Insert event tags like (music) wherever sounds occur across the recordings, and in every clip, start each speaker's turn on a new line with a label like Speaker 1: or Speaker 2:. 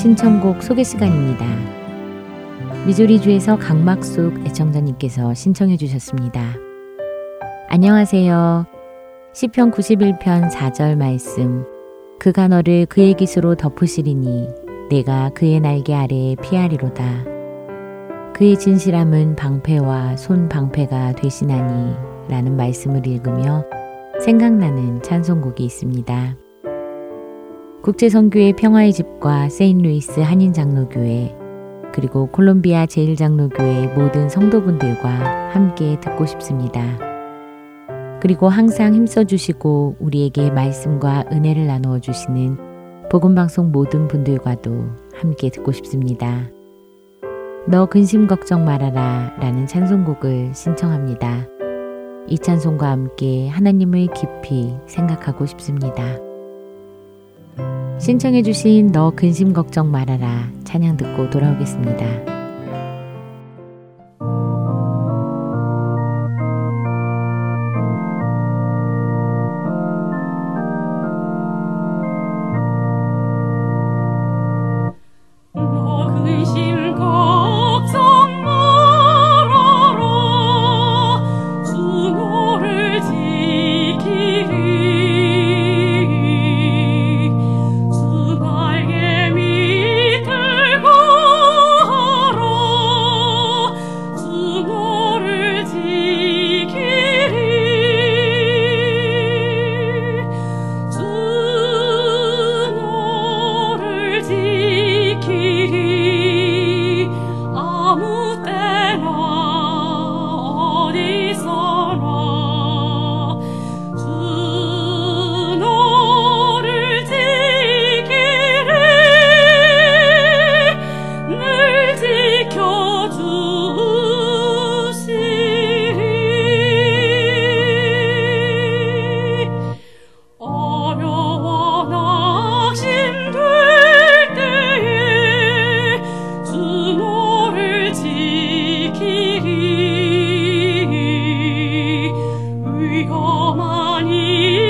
Speaker 1: 신청곡 소개 시간입니다. 미조리주에서 강막숙 애청자님께서 신청해 주셨습니다. 안녕하세요. 시편 91편 4절 말씀 그가 너를 그의 기수로 덮으시리니 내가 그의 날개 아래에 피하리로다. 그의 진실함은 방패와 손 방패가 되시나니 라는 말씀을 읽으며 생각나는 찬송곡이 있습니다. 국제선교회 평화의 집과 세인루이스 한인장로교회 그리고 콜롬비아 제일장로교회 모든 성도분들과 함께 듣고 싶습니다. 그리고 항상 힘써 주시고 우리에게 말씀과 은혜를 나누어 주시는 복음 방송 모든 분들과도 함께 듣고 싶습니다. 너 근심 걱정 말아라 라는 찬송곡을 신청합니다. 이 찬송과 함께 하나님을 깊이 생각하고 싶습니다. 신청해주신 너 근심 걱정 말아라 찬양 듣고 돌아오겠습니다. 山に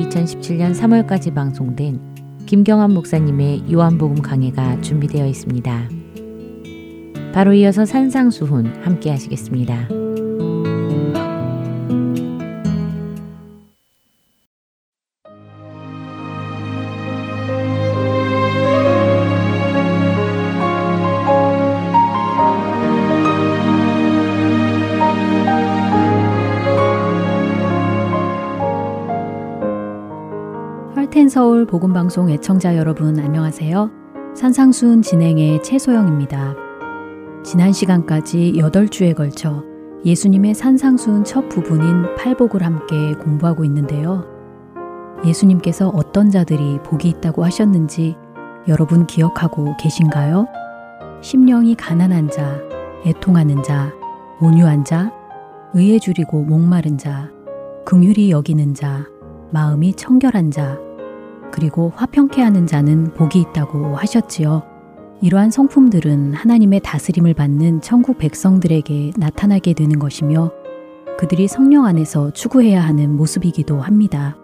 Speaker 1: 2017년 3월까지 방송된 김경환 목사님의 요한복음 강해가 준비되어 있습니다. 바로 이어서 산상수훈 함께 하시겠습니다.
Speaker 2: 서울 복음방송 애청자 여러분 안녕하세요. 산상순 진행의 최소영입니다. 지난 시간까지 8주에 걸쳐 예수님의 산상순 첫 부분인 팔복을 함께 공부하고 있는데요. 예수님께서 어떤 자들이 복이 있다고 하셨는지 여러분 기억하고 계신가요? 심령이 가난한 자, 애통하는 자, 온유한 자, 의에 줄이고 목마른 자, 긍휼히 여기는 자, 마음이 청결한 자, 그리고 화평케 하는 자는 복이 있다고 하셨지요. 이러한 성품들은 하나님의 다스림을 받는 천국 백성들에게 나타나게 되는 것이며 그들이 성령 안에서 추구해야 하는 모습이기도 합니다.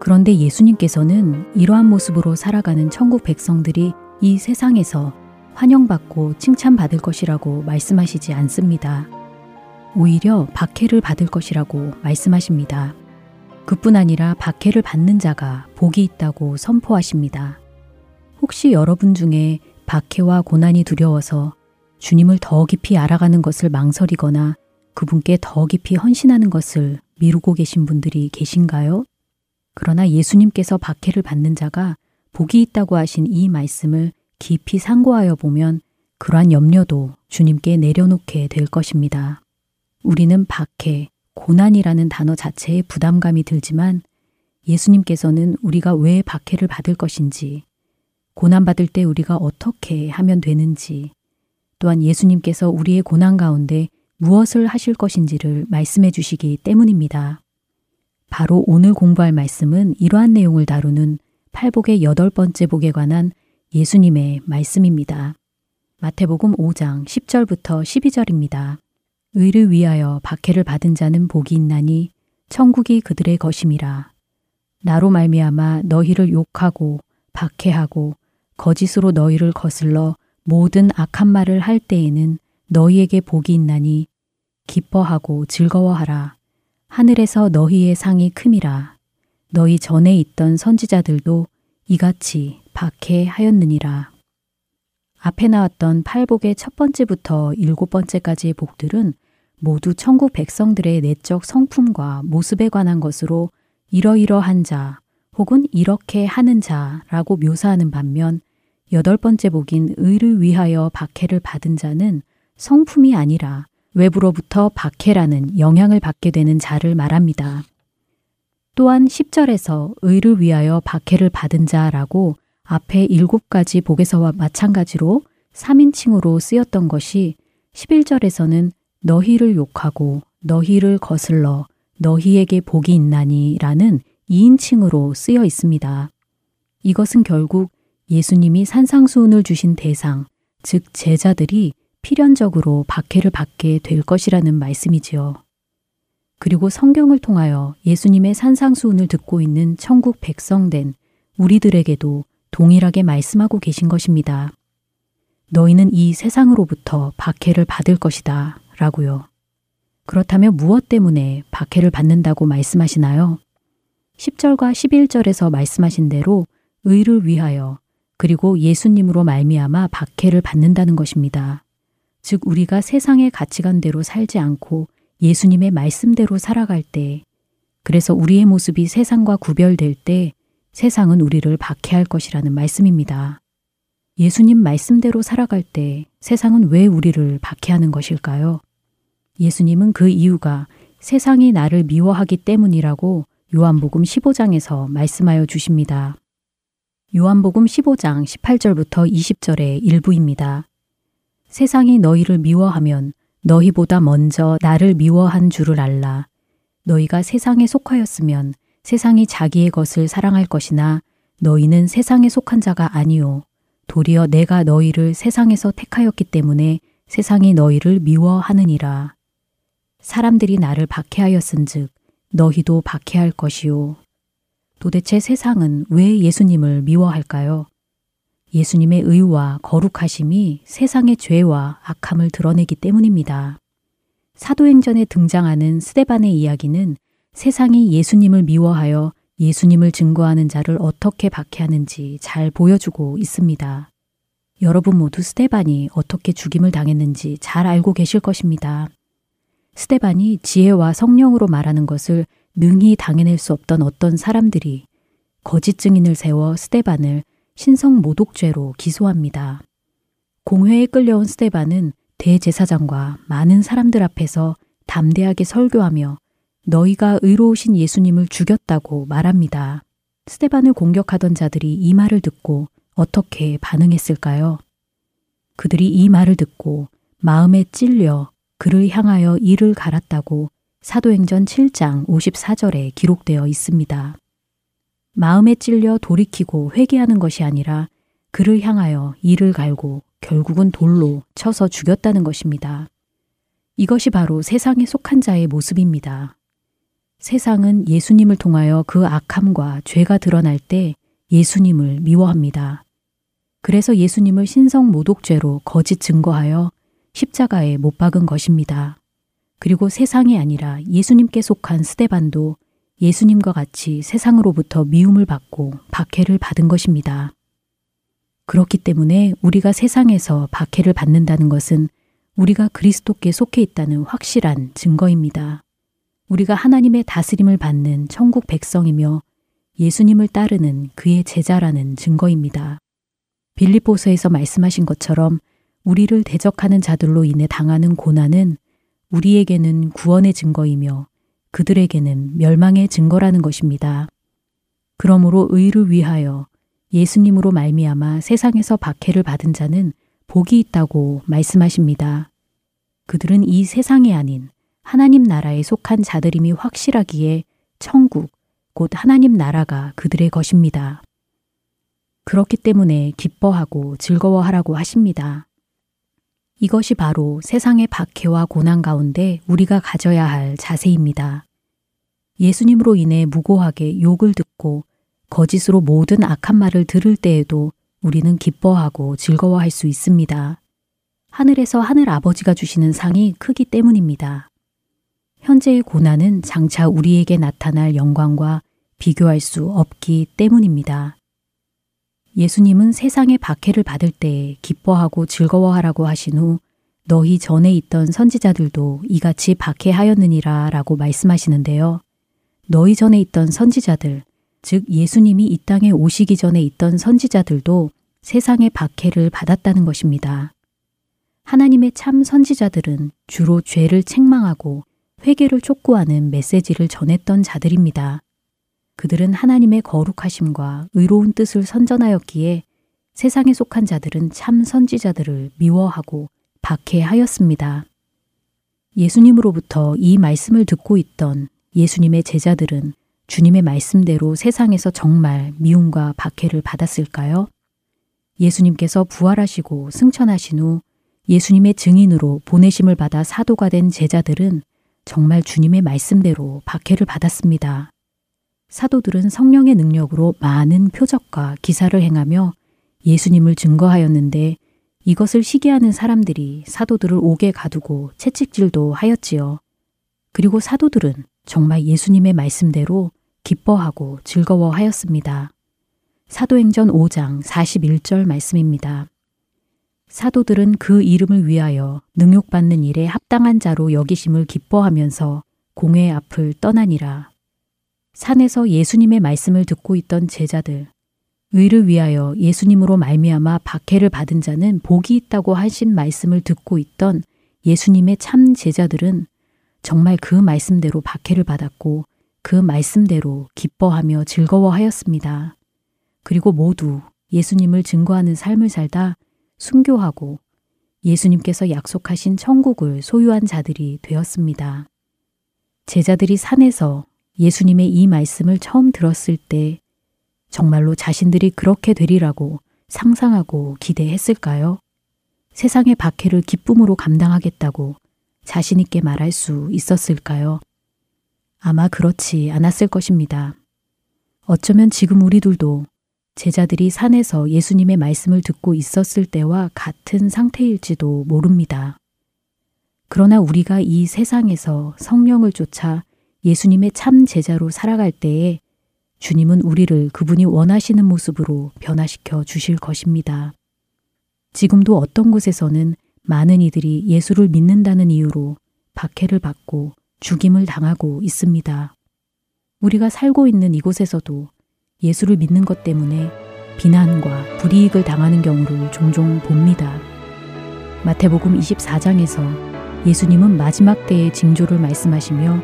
Speaker 2: 그런데 예수님께서는 이러한 모습으로 살아가는 천국 백성들이 이 세상에서 환영받고 칭찬받을 것이라고 말씀하시지 않습니다. 오히려 박해를 받을 것이라고 말씀하십니다. 그뿐 아니라 박해를 받는 자가 복이 있다고 선포하십니다. 혹시 여러분 중에 박해와 고난이 두려워서 주님을 더 깊이 알아가는 것을 망설이거나 그분께 더 깊이 헌신하는 것을 미루고 계신 분들이 계신가요? 그러나 예수님께서 박해를 받는 자가 복이 있다고 하신 이 말씀을 깊이 상고하여 보면 그러한 염려도 주님께 내려놓게 될 것입니다. 우리는 박해, 고난이라는 단어 자체에 부담감이 들지만 예수님께서는 우리가 왜 박해를 받을 것인지, 고난받을 때 우리가 어떻게 하면 되는지, 또한 예수님께서 우리의 고난 가운데 무엇을 하실 것인지를 말씀해 주시기 때문입니다. 바로 오늘 공부할 말씀은 이러한 내용을 다루는 팔복의 여덟 번째 복에 관한 예수님의 말씀입니다. 마태복음 5장 10절부터 12절입니다. 의를 위하여 박해를 받은 자는 복이 있나니 천국이 그들의 것임이라. 나로 말미암아 너희를 욕하고 박해하고 거짓으로 너희를 거슬러 모든 악한 말을 할 때에는 너희에게 복이 있나니 기뻐하고 즐거워하라. 하늘에서 너희의 상이 큼이라. 너희 전에 있던 선지자들도 이같이 박해하였느니라. 앞에 나왔던 팔복의 첫 번째부터 일곱 번째까지의 복들은 모두 천국 백성들의 내적 성품과 모습에 관한 것으로 이러이러한 자 혹은 이렇게 하는 자라고 묘사하는 반면 여덟 번째 복인 의를 위하여 박해를 받은 자는 성품이 아니라 외부로부터 박해라는 영향을 받게 되는 자를 말합니다. 또한 10절에서 의를 위하여 박해를 받은 자라고 앞에 일곱 가지 복에서와 마찬가지로 3인칭으로 쓰였던 것이 11절에서는 너희를 욕하고 너희를 거슬러 너희에게 복이 있나니 라는 2인칭으로 쓰여 있습니다. 이것은 결국 예수님이 산상수훈을 주신 대상, 즉 제자들이 필연적으로 박해를 받게 될 것이라는 말씀이지요. 그리고 성경을 통하여 예수님의 산상수훈을 듣고 있는 천국 백성된 우리들에게도 동일하게 말씀하고 계신 것입니다. 너희는 이 세상으로부터 박해를 받을 것이다. 라고요. 그렇다면 무엇 때문에 박해를 받는다고 말씀하시나요? 10절과 11절에서 말씀하신 대로 의를 위하여 그리고 예수님으로 말미암아 박해를 받는다는 것입니다. 즉 우리가 세상의 가치관대로 살지 않고 예수님의 말씀대로 살아갈 때 그래서 우리의 모습이 세상과 구별될 때 세상은 우리를 박해할 것이라는 말씀입니다. 예수님 말씀대로 살아갈 때 세상은 왜 우리를 박해하는 것일까요? 예수님은 그 이유가 세상이 나를 미워하기 때문이라고 요한복음 15장에서 말씀하여 주십니다. 요한복음 15장 18절부터 20절의 일부입니다. 세상이 너희를 미워하면 너희보다 먼저 나를 미워한 줄을 알라. 너희가 세상에 속하였으면 세상이 자기의 것을 사랑할 것이나 너희는 세상에 속한 자가 아니요. 도리어 내가 너희를 세상에서 택하였기 때문에 세상이 너희를 미워하느니라. 사람들이 나를 박해하였은즉 너희도 박해할 것이요. 도대체 세상은 왜 예수님을 미워할까요? 예수님의 의와 거룩하심이 세상의 죄와 악함을 드러내기 때문입니다. 사도행전에 등장하는 스데반의 이야기는 세상이 예수님을 미워하여 예수님을 증거하는 자를 어떻게 박해하는지 잘 보여주고 있습니다. 여러분 모두 스테반이 어떻게 죽임을 당했는지 잘 알고 계실 것입니다. 스테반이 지혜와 성령으로 말하는 것을 능히 당해낼 수 없던 어떤 사람들이 거짓 증인을 세워 스테반을 신성 모독죄로 기소합니다. 공회에 끌려온 스테반은 대제사장과 많은 사람들 앞에서 담대하게 설교하며 너희가 의로우신 예수님을 죽였다고 말합니다. 스테반을 공격하던 자들이 이 말을 듣고 어떻게 반응했을까요? 그들이 이 말을 듣고 마음에 찔려 그를 향하여 이를 갈았다고 사도행전 7장 54절에 기록되어 있습니다. 마음에 찔려 돌이키고 회개하는 것이 아니라 그를 향하여 이를 갈고 결국은 돌로 쳐서 죽였다는 것입니다. 이것이 바로 세상에 속한 자의 모습입니다. 세상은 예수님을 통하여 그 악함과 죄가 드러날 때 예수님을 미워합니다. 그래서 예수님을 신성 모독죄로 거짓 증거하여 십자가에 못 박은 것입니다. 그리고 세상이 아니라 예수님께 속한 스데반도 예수님과 같이 세상으로부터 미움을 받고 박해를 받은 것입니다. 그렇기 때문에 우리가 세상에서 박해를 받는다는 것은 우리가 그리스도께 속해 있다는 확실한 증거입니다. 우리가 하나님의 다스림을 받는 천국 백성이며 예수님을 따르는 그의 제자라는 증거입니다. 빌립보서에서 말씀하신 것처럼 우리를 대적하는 자들로 인해 당하는 고난은 우리에게는 구원의 증거이며 그들에게는 멸망의 증거라는 것입니다. 그러므로 의를 위하여 예수님으로 말미암아 세상에서 박해를 받은 자는 복이 있다고 말씀하십니다. 그들은 이 세상이 아닌 하나님 나라에 속한 자들임이 확실하기에 천국, 곧 하나님 나라가 그들의 것입니다. 그렇기 때문에 기뻐하고 즐거워하라고 하십니다. 이것이 바로 세상의 박해와 고난 가운데 우리가 가져야 할 자세입니다. 예수님으로 인해 무고하게 욕을 듣고 거짓으로 모든 악한 말을 들을 때에도 우리는 기뻐하고 즐거워할 수 있습니다. 하늘에서 하늘 아버지가 주시는 상이 크기 때문입니다. 현재의 고난은 장차 우리에게 나타날 영광과 비교할 수 없기 때문입니다. 예수님은 세상의 박해를 받을 때 기뻐하고 즐거워하라고 하신 후 너희 전에 있던 선지자들도 이같이 박해하였느니라 라고 말씀하시는데요. 너희 전에 있던 선지자들, 즉 예수님이 이 땅에 오시기 전에 있던 선지자들도 세상의 박해를 받았다는 것입니다. 하나님의 참 선지자들은 주로 죄를 책망하고 회개를 촉구하는 메시지를 전했던 자들입니다. 그들은 하나님의 거룩하심과 의로운 뜻을 선전하였기에 세상에 속한 자들은 참 선지자들을 미워하고 박해하였습니다. 예수님으로부터 이 말씀을 듣고 있던 예수님의 제자들은 주님의 말씀대로 세상에서 정말 미움과 박해를 받았을까요? 예수님께서 부활하시고 승천하신 후 예수님의 증인으로 보내심을 받아 사도가 된 제자들은 정말 주님의 말씀대로 박해를 받았습니다. 사도들은 성령의 능력으로 많은 표적과 기사를 행하며 예수님을 증거하였는데 이것을 시기하는 사람들이 사도들을 옥에 가두고 채찍질도 하였지요. 그리고 사도들은 정말 예수님의 말씀대로 기뻐하고 즐거워하였습니다. 사도행전 5장 41절 말씀입니다. 사도들은 그 이름을 위하여 능욕받는 일에 합당한 자로 여기심을 기뻐하면서 공회 앞을 떠나니라. 산에서 예수님의 말씀을 듣고 있던 제자들, 의를 위하여 예수님으로 말미암아 박해를 받은 자는 복이 있다고 하신 말씀을 듣고 있던 예수님의 참 제자들은 정말 그 말씀대로 박해를 받았고 그 말씀대로 기뻐하며 즐거워하였습니다. 그리고 모두 예수님을 증거하는 삶을 살다 순교하고 예수님께서 약속하신 천국을 소유한 자들이 되었습니다. 제자들이 산에서 예수님의 이 말씀을 처음 들었을 때 정말로 자신들이 그렇게 되리라고 상상하고 기대했을까요? 세상의 박해를 기쁨으로 감당하겠다고 자신있게 말할 수 있었을까요? 아마 그렇지 않았을 것입니다. 어쩌면 지금 우리들도 제자들이 산에서 예수님의 말씀을 듣고 있었을 때와 같은 상태일지도 모릅니다. 그러나 우리가 이 세상에서 성령을 쫓아 예수님의 참 제자로 살아갈 때에 주님은 우리를 그분이 원하시는 모습으로 변화시켜 주실 것입니다. 지금도 어떤 곳에서는 많은 이들이 예수를 믿는다는 이유로 박해를 받고 죽임을 당하고 있습니다. 우리가 살고 있는 이곳에서도 예수를 믿는 것 때문에 비난과 불이익을 당하는 경우를 종종 봅니다. 마태복음 24장에서 예수님은 마지막 때의 징조를 말씀하시며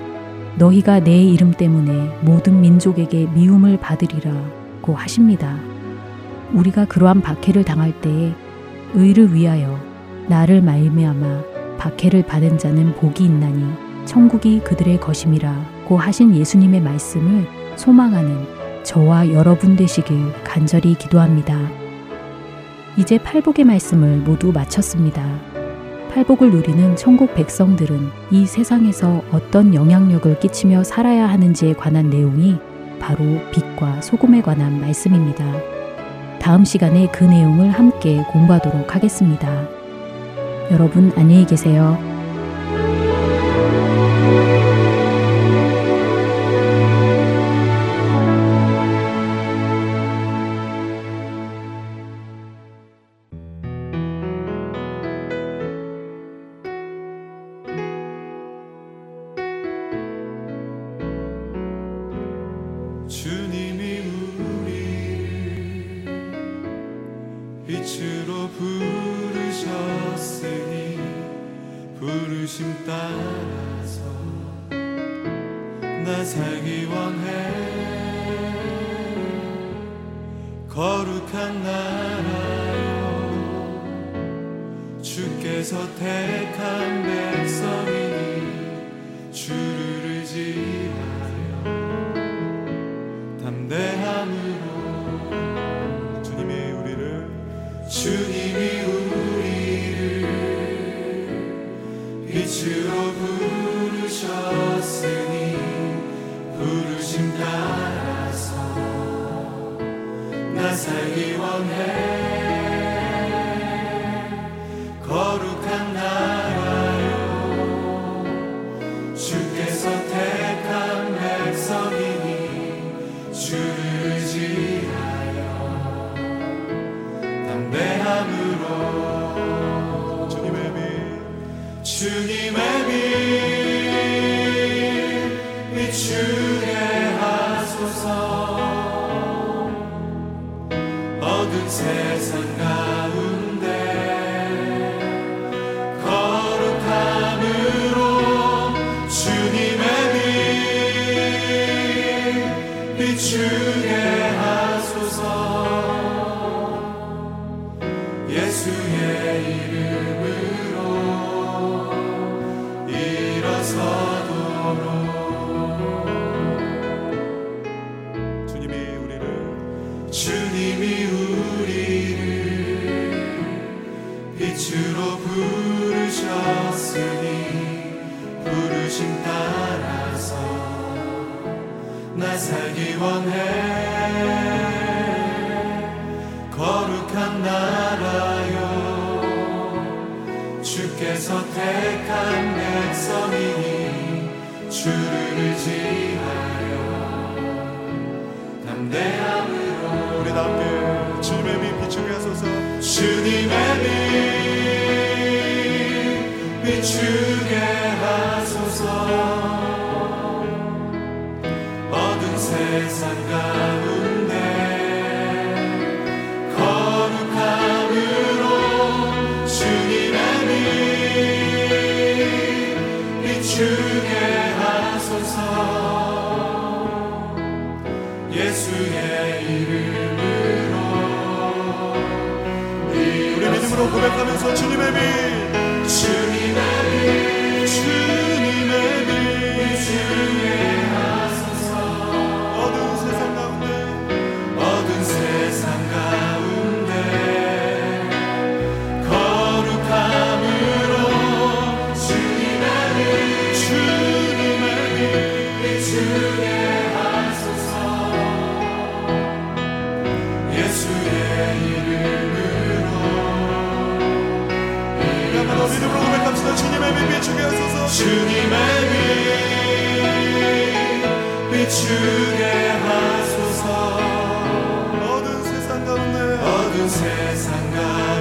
Speaker 2: 너희가 내 이름 때문에 모든 민족에게 미움을 받으리라고 하십니다. 우리가 그러한 박해를 당할 때에 의를 위하여 나를 말미암아 박해를 받은 자는 복이 있나니 천국이 그들의 것임이라고 하신 예수님의 말씀을 소망하는 저와 여러분 되시길 간절히 기도합니다. 이제 팔복의 말씀을 모두 마쳤습니다. 팔복을 누리는 천국 백성들은 이 세상에서 어떤 영향력을 끼치며 살아야 하는지에 관한 내용이 바로 빛과 소금에 관한 말씀입니다. 다음 시간에 그 내용을 함께 공부하도록 하겠습니다. 여러분 안녕히 계세요.
Speaker 3: 주님이 우리를 빛으로 부르셨으니 부르심 따라서 나 살기 원해. 거룩한 나라요 주께서 택한 백성이 주로 부르셨으니 부르심 따라서 나 살기 원해. 예수의 이름으로 이 이름으로 고백하면서 주님의 빛 주님 주님의 빛 비추게 하소서. 어두운 세상 가운데. 어두운 세상 가운데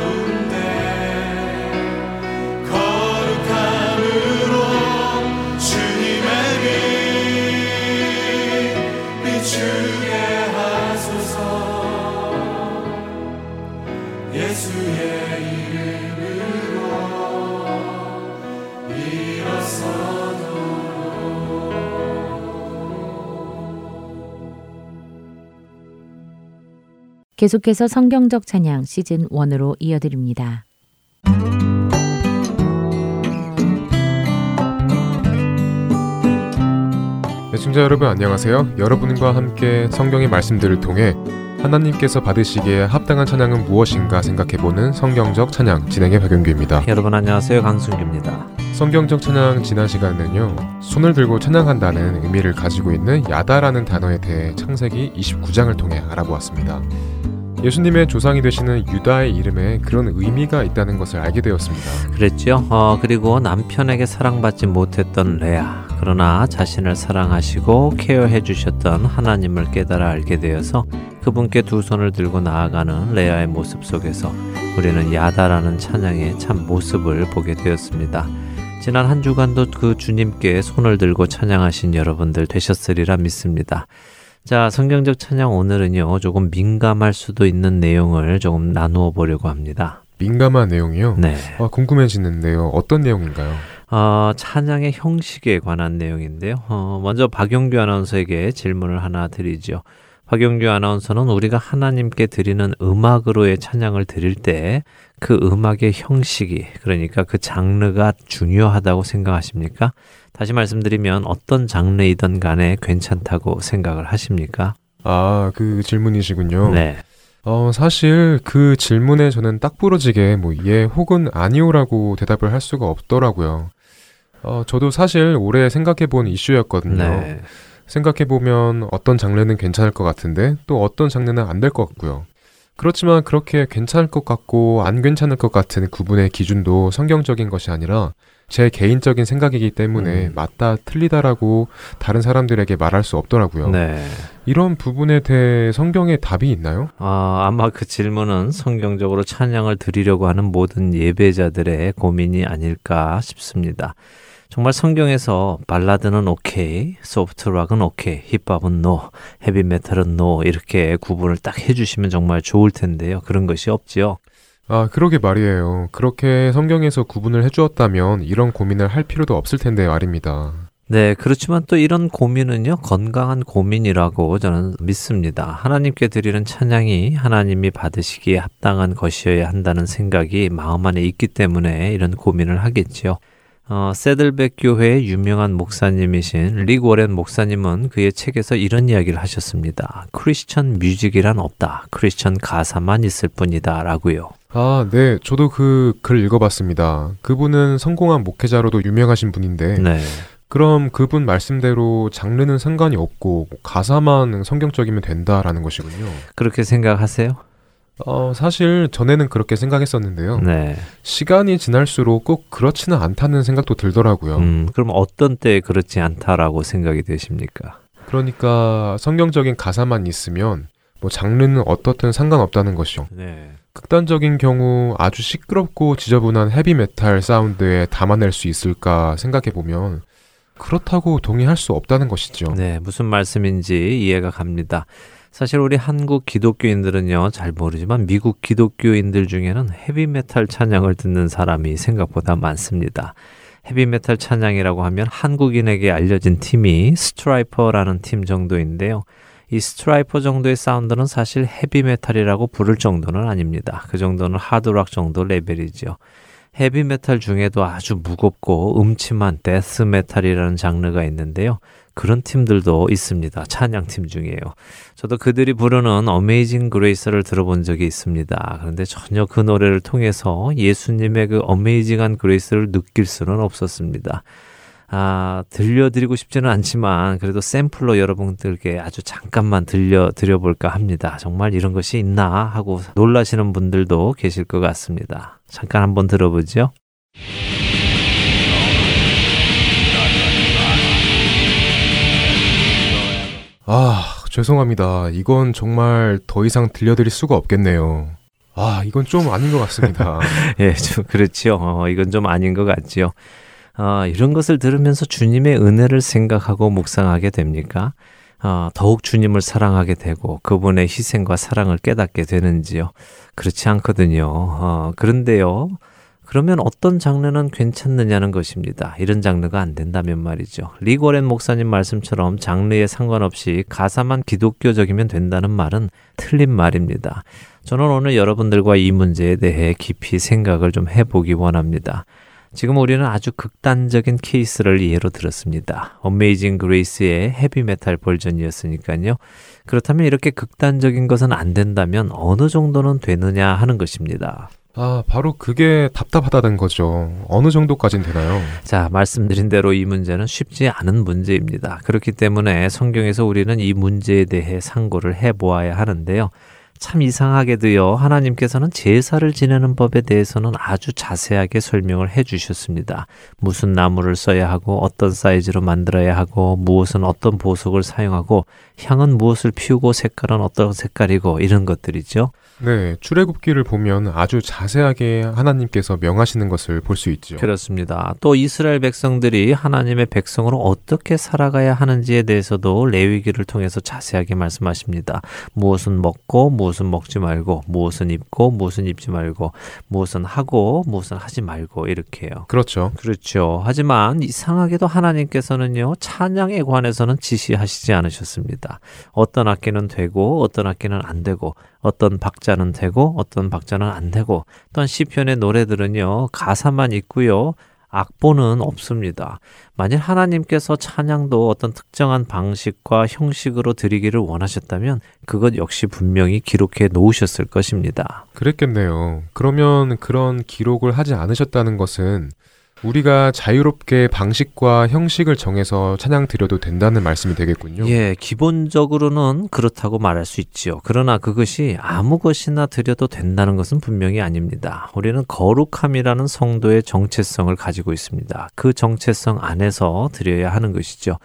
Speaker 1: 계속해서 성경적 찬양 시즌 1으로 이어드립니다.
Speaker 4: 애청자 여러분 안녕하세요. 여러분과 함께 성경의 말씀들을 통해 하나님께서 받으시기에 합당한 찬양은 무엇인가 생각해보는 성경적 찬양 진행의 박영규입니다.
Speaker 5: 여러분 안녕하세요. 강승규입니다.
Speaker 4: 성경적 찬양 지난 시간에는요. 손을 들고 찬양한다는 의미를 가지고 있는 야다라는 단어에 대해 창세기 29장을 통해 알아보았습니다. 예수님의 조상이 되시는 유다의 이름에 그런 의미가 있다는 것을 알게 되었습니다.
Speaker 5: 그랬죠. 어, 그리고 남편에게 사랑받지 못했던 레아. 그러나 자신을 사랑하시고 케어해 주셨던 하나님을 깨달아 알게 되어서 그분께 두 손을 들고 나아가는 레아의 모습 속에서 우리는 야다라는 찬양의 참 모습을 보게 되었습니다. 지난 한 주간도 그 주님께 손을 들고 찬양하신 여러분들 되셨으리라 믿습니다. 자, 성경적 찬양 오늘은요, 조금 민감할 수도 있는 내용을 조금 나누어 보려고 합니다.
Speaker 4: 민감한 내용이요?
Speaker 5: 네.
Speaker 4: 아, 궁금해지는데요. 어떤 내용인가요?
Speaker 5: 어, 찬양의 형식에 관한 내용인데요. 어, 먼저 박용규 아나운서에게 질문을 하나 드리죠. 박용규 아나운서는 우리가 하나님께 드리는 음악으로의 찬양을 드릴 때 그 음악의 형식이 그러니까 그 장르가 중요하다고 생각하십니까? 다시 말씀드리면 어떤 장르이든 간에 괜찮다고 생각을 하십니까?
Speaker 4: 아, 그 질문이시군요.
Speaker 5: 네.
Speaker 4: 어, 사실 그 질문에 저는 딱 부러지게 뭐 예 혹은 아니오라고 대답을 할 수가 없더라고요. 어, 저도 사실 오래 생각해 본 이슈였거든요.
Speaker 5: 네.
Speaker 4: 생각해 보면 어떤 장르는 괜찮을 것 같은데 또 어떤 장르는 안 될 것 같고요. 그렇지만 그렇게 괜찮을 것 같고 안 괜찮을 것 같은 구분의 기준도 성경적인 것이 아니라 제 개인적인 생각이기 때문에
Speaker 5: 음.
Speaker 4: 맞다 틀리다라고 다른 사람들에게 말할 수 없더라고요.
Speaker 5: 네.
Speaker 4: 이런 부분에 대해 성경에 답이 있나요?
Speaker 5: 아, 아마 그 질문은 성경적으로 찬양을 드리려고 하는 모든 예배자들의 고민이 아닐까 싶습니다. 정말 성경에서 발라드는 오케이, 소프트락은 오케이, 힙합은 no, 헤비메탈은 no 이렇게 구분을 딱 해주시면 정말 좋을 텐데요. 그런 것이 없지요.
Speaker 4: 아, 그러게 말이에요. 그렇게 성경에서 구분을 해주었다면 이런 고민을 할 필요도 없을 텐데 말입니다.
Speaker 5: 네, 그렇지만 또 이런 고민은요, 건강한 고민이라고 저는 믿습니다. 하나님께 드리는 찬양이 하나님이 받으시기에 합당한 것이어야 한다는 생각이 마음 안에 있기 때문에 이런 고민을 하겠지요. 어, 세들백 교회의 유명한 목사님이신 릭 워렌 목사님은 그의 책에서 이런 이야기를 하셨습니다. 크리스천 뮤직이란 없다. 크리스천 가사만 있을 뿐이다. 라고요.
Speaker 4: 아, 네. 저도 그 글 읽어봤습니다. 그분은 성공한 목회자로도 유명하신 분인데,
Speaker 5: 네.
Speaker 4: 그럼 그분 말씀대로 장르는 상관이 없고 가사만 성경적이면 된다라는 것이군요.
Speaker 5: 그렇게 생각하세요?
Speaker 4: 어, 사실 전에는 그렇게 생각했었는데요.
Speaker 5: 네.
Speaker 4: 시간이 지날수록 꼭 그렇지는 않다는 생각도 들더라고요.
Speaker 5: 음, 그럼 어떤 때에 그렇지 않다라고 생각이 되십니까?
Speaker 4: 그러니까 성경적인 가사만 있으면 뭐 장르는 어떻든 상관없다는 것이요.
Speaker 5: 네.
Speaker 4: 극단적인 경우 아주 시끄럽고 지저분한 헤비메탈 사운드에 담아낼 수 있을까 생각해 보면 그렇다고 동의할 수 없다는 것이죠.
Speaker 5: 네, 무슨 말씀인지 이해가 갑니다. 사실 우리 한국 기독교인들은요, 잘 모르지만 미국 기독교인들 중에는 헤비메탈 찬양을 듣는 사람이 생각보다 많습니다. 헤비메탈 찬양이라고 하면 한국인에게 알려진 팀이 Stryper라는 팀 정도인데요. 이 Stryper 정도의 사운드는 사실 헤비메탈이라고 부를 정도는 아닙니다. 그 정도는 하드락 정도 레벨이죠. 헤비메탈 중에도 아주 무겁고 음침한 데스메탈이라는 장르가 있는데요. 그런 팀들도 있습니다. 찬양팀 중에요. 저도 그들이 부르는 Amazing Grace를 들어본 적이 있습니다. 그런데 전혀 그 노래를 통해서 예수님의 그 amazing한 grace를 느낄 수는 없었습니다. 아, 들려드리고 싶지는 않지만 그래도 샘플로 여러분들께 아주 잠깐만 들려드려 볼까 합니다. 정말 이런 것이 있나 하고 놀라시는 분들도 계실 것 같습니다. 잠깐 한번 들어보죠.
Speaker 4: 아, 죄송합니다. 이건 정말 더 이상 들려드릴 수가 없겠네요. 아, 이건 좀 아닌 것 같습니다. (laughs)
Speaker 5: 예, 좀 그렇지요. 어, 이건 좀 아닌 것 같지요. 어, 이런 것을 들으면서 주님의 은혜를 생각하고 묵상하게 됩니까? 어, 더욱 주님을 사랑하게 되고 그분의 희생과 사랑을 깨닫게 되는지요? 그렇지 않거든요. 어, 그런데요. 그러면 어떤 장르는 괜찮느냐는 것입니다. 이런 장르가 안 된다면 말이죠. 리고렌 목사님 말씀처럼 장르에 상관없이 가사만 기독교적이면 된다는 말은 틀린 말입니다. 저는 오늘 여러분들과 이 문제에 대해 깊이 생각을 좀 해보기 원합니다. 지금 우리는 아주 극단적인 케이스를 예로 들었습니다. 어메이징 그레이스의 헤비메탈 버전이었으니까요. 그렇다면 이렇게 극단적인 것은 안 된다면 어느 정도는 되느냐 하는 것입니다.
Speaker 4: 아, 바로 그게 답답하다는 거죠. 어느 정도까진 되나요?
Speaker 5: 자, 말씀드린 대로 이 문제는 쉽지 않은 문제입니다. 그렇기 때문에 성경에서 우리는 이 문제에 대해 상고를 해 보아야 하는데요. 참 이상하게도요, 하나님께서는 제사를 지내는 법에 대해서는 아주 자세하게 설명을 해 주셨습니다. 무슨 나무를 써야 하고, 어떤 사이즈로 만들어야 하고, 무엇은 어떤 보석을 사용하고, 향은 무엇을 피우고, 색깔은 어떤 색깔이고, 이런 것들이죠.
Speaker 4: 네, 출애굽기를 보면 아주 자세하게 하나님께서 명하시는 것을 볼 수 있죠.
Speaker 5: 그렇습니다. 또 이스라엘 백성들이 하나님의 백성으로 어떻게 살아가야 하는지에 대해서도 레위기를 통해서 자세하게 말씀하십니다. 무엇은 먹고 무엇은 먹지 말고 무엇은 입고 무엇은 입지 말고 무엇은 하고 무엇은 하지 말고 이렇게요.
Speaker 4: 그렇죠.
Speaker 5: 그렇죠. 하지만 이상하게도 하나님께서는요 찬양에 관해서는 지시하시지 않으셨습니다. 어떤 악기는 되고 어떤 악기는 안 되고 어떤 박자는 되고 어떤 박자는 안 되고 또한 시편의 노래들은요 가사만 있고요 악보는 없습니다. 만일 하나님께서 찬양도 어떤 특정한 방식과 형식으로 드리기를 원하셨다면 그것 역시 분명히 기록해 놓으셨을 것입니다.
Speaker 4: 그랬겠네요. 그러면 그런 기록을 하지 않으셨다는 것은 우리가 자유롭게 방식과 형식을 정해서 찬양 드려도 된다는 말씀이 되겠군요.
Speaker 5: 예, 기본적으로는 그렇다고 말할 수 있지요. 그러나 그것이 아무 것이나 드려도 된다는 것은 분명히 아닙니다. 우리는 거룩함이라는 성도의 정체성을 가지고 있습니다. 그 정체성 안에서 드려야 하는 것이죠.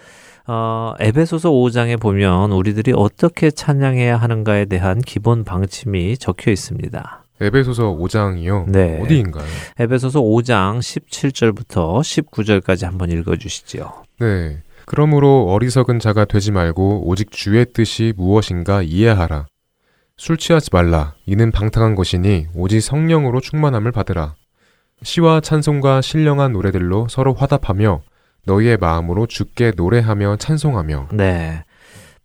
Speaker 5: 어, 에베소서 5장에 보면 우리들이 어떻게 찬양해야 하는가에 대한 기본 방침이 적혀 있습니다.
Speaker 4: 에베소서 5장이요.
Speaker 5: 네.
Speaker 4: 어디인가요?
Speaker 5: 에베소서 5장 17절부터 19절까지 한번 읽어 주시지요.
Speaker 4: 네. 그러므로 어리석은 자가 되지 말고 오직 주의 뜻이 무엇인가 이해하라. 술 취하지 말라. 이는 방탕한 것이니 오직 성령으로 충만함을 받으라. 시와 찬송과 신령한 노래들로 서로 화답하며 너희의 마음으로 주께 노래하며 찬송하며.
Speaker 5: 네.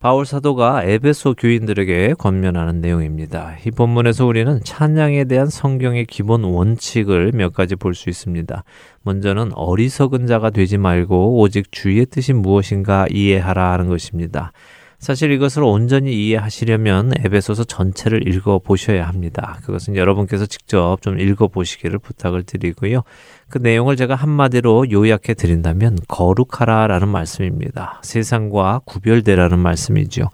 Speaker 5: 바울 사도가 에베소 교인들에게 권면하는 내용입니다. 이 본문에서 우리는 찬양에 대한 성경의 기본 원칙을 몇 가지 볼 수 있습니다. 먼저는 어리석은 자가 되지 말고 오직 주의 뜻이 무엇인가 이해하라 하는 것입니다. 사실 이것을 온전히 이해하시려면 에베소서 전체를 읽어 보셔야 합니다. 그것은 여러분께서 직접 좀 읽어 보시기를 부탁을 드리고요. 그 내용을 제가 한마디로 요약해 드린다면 거룩하라라는 말씀입니다. 세상과 구별되라는 말씀이죠.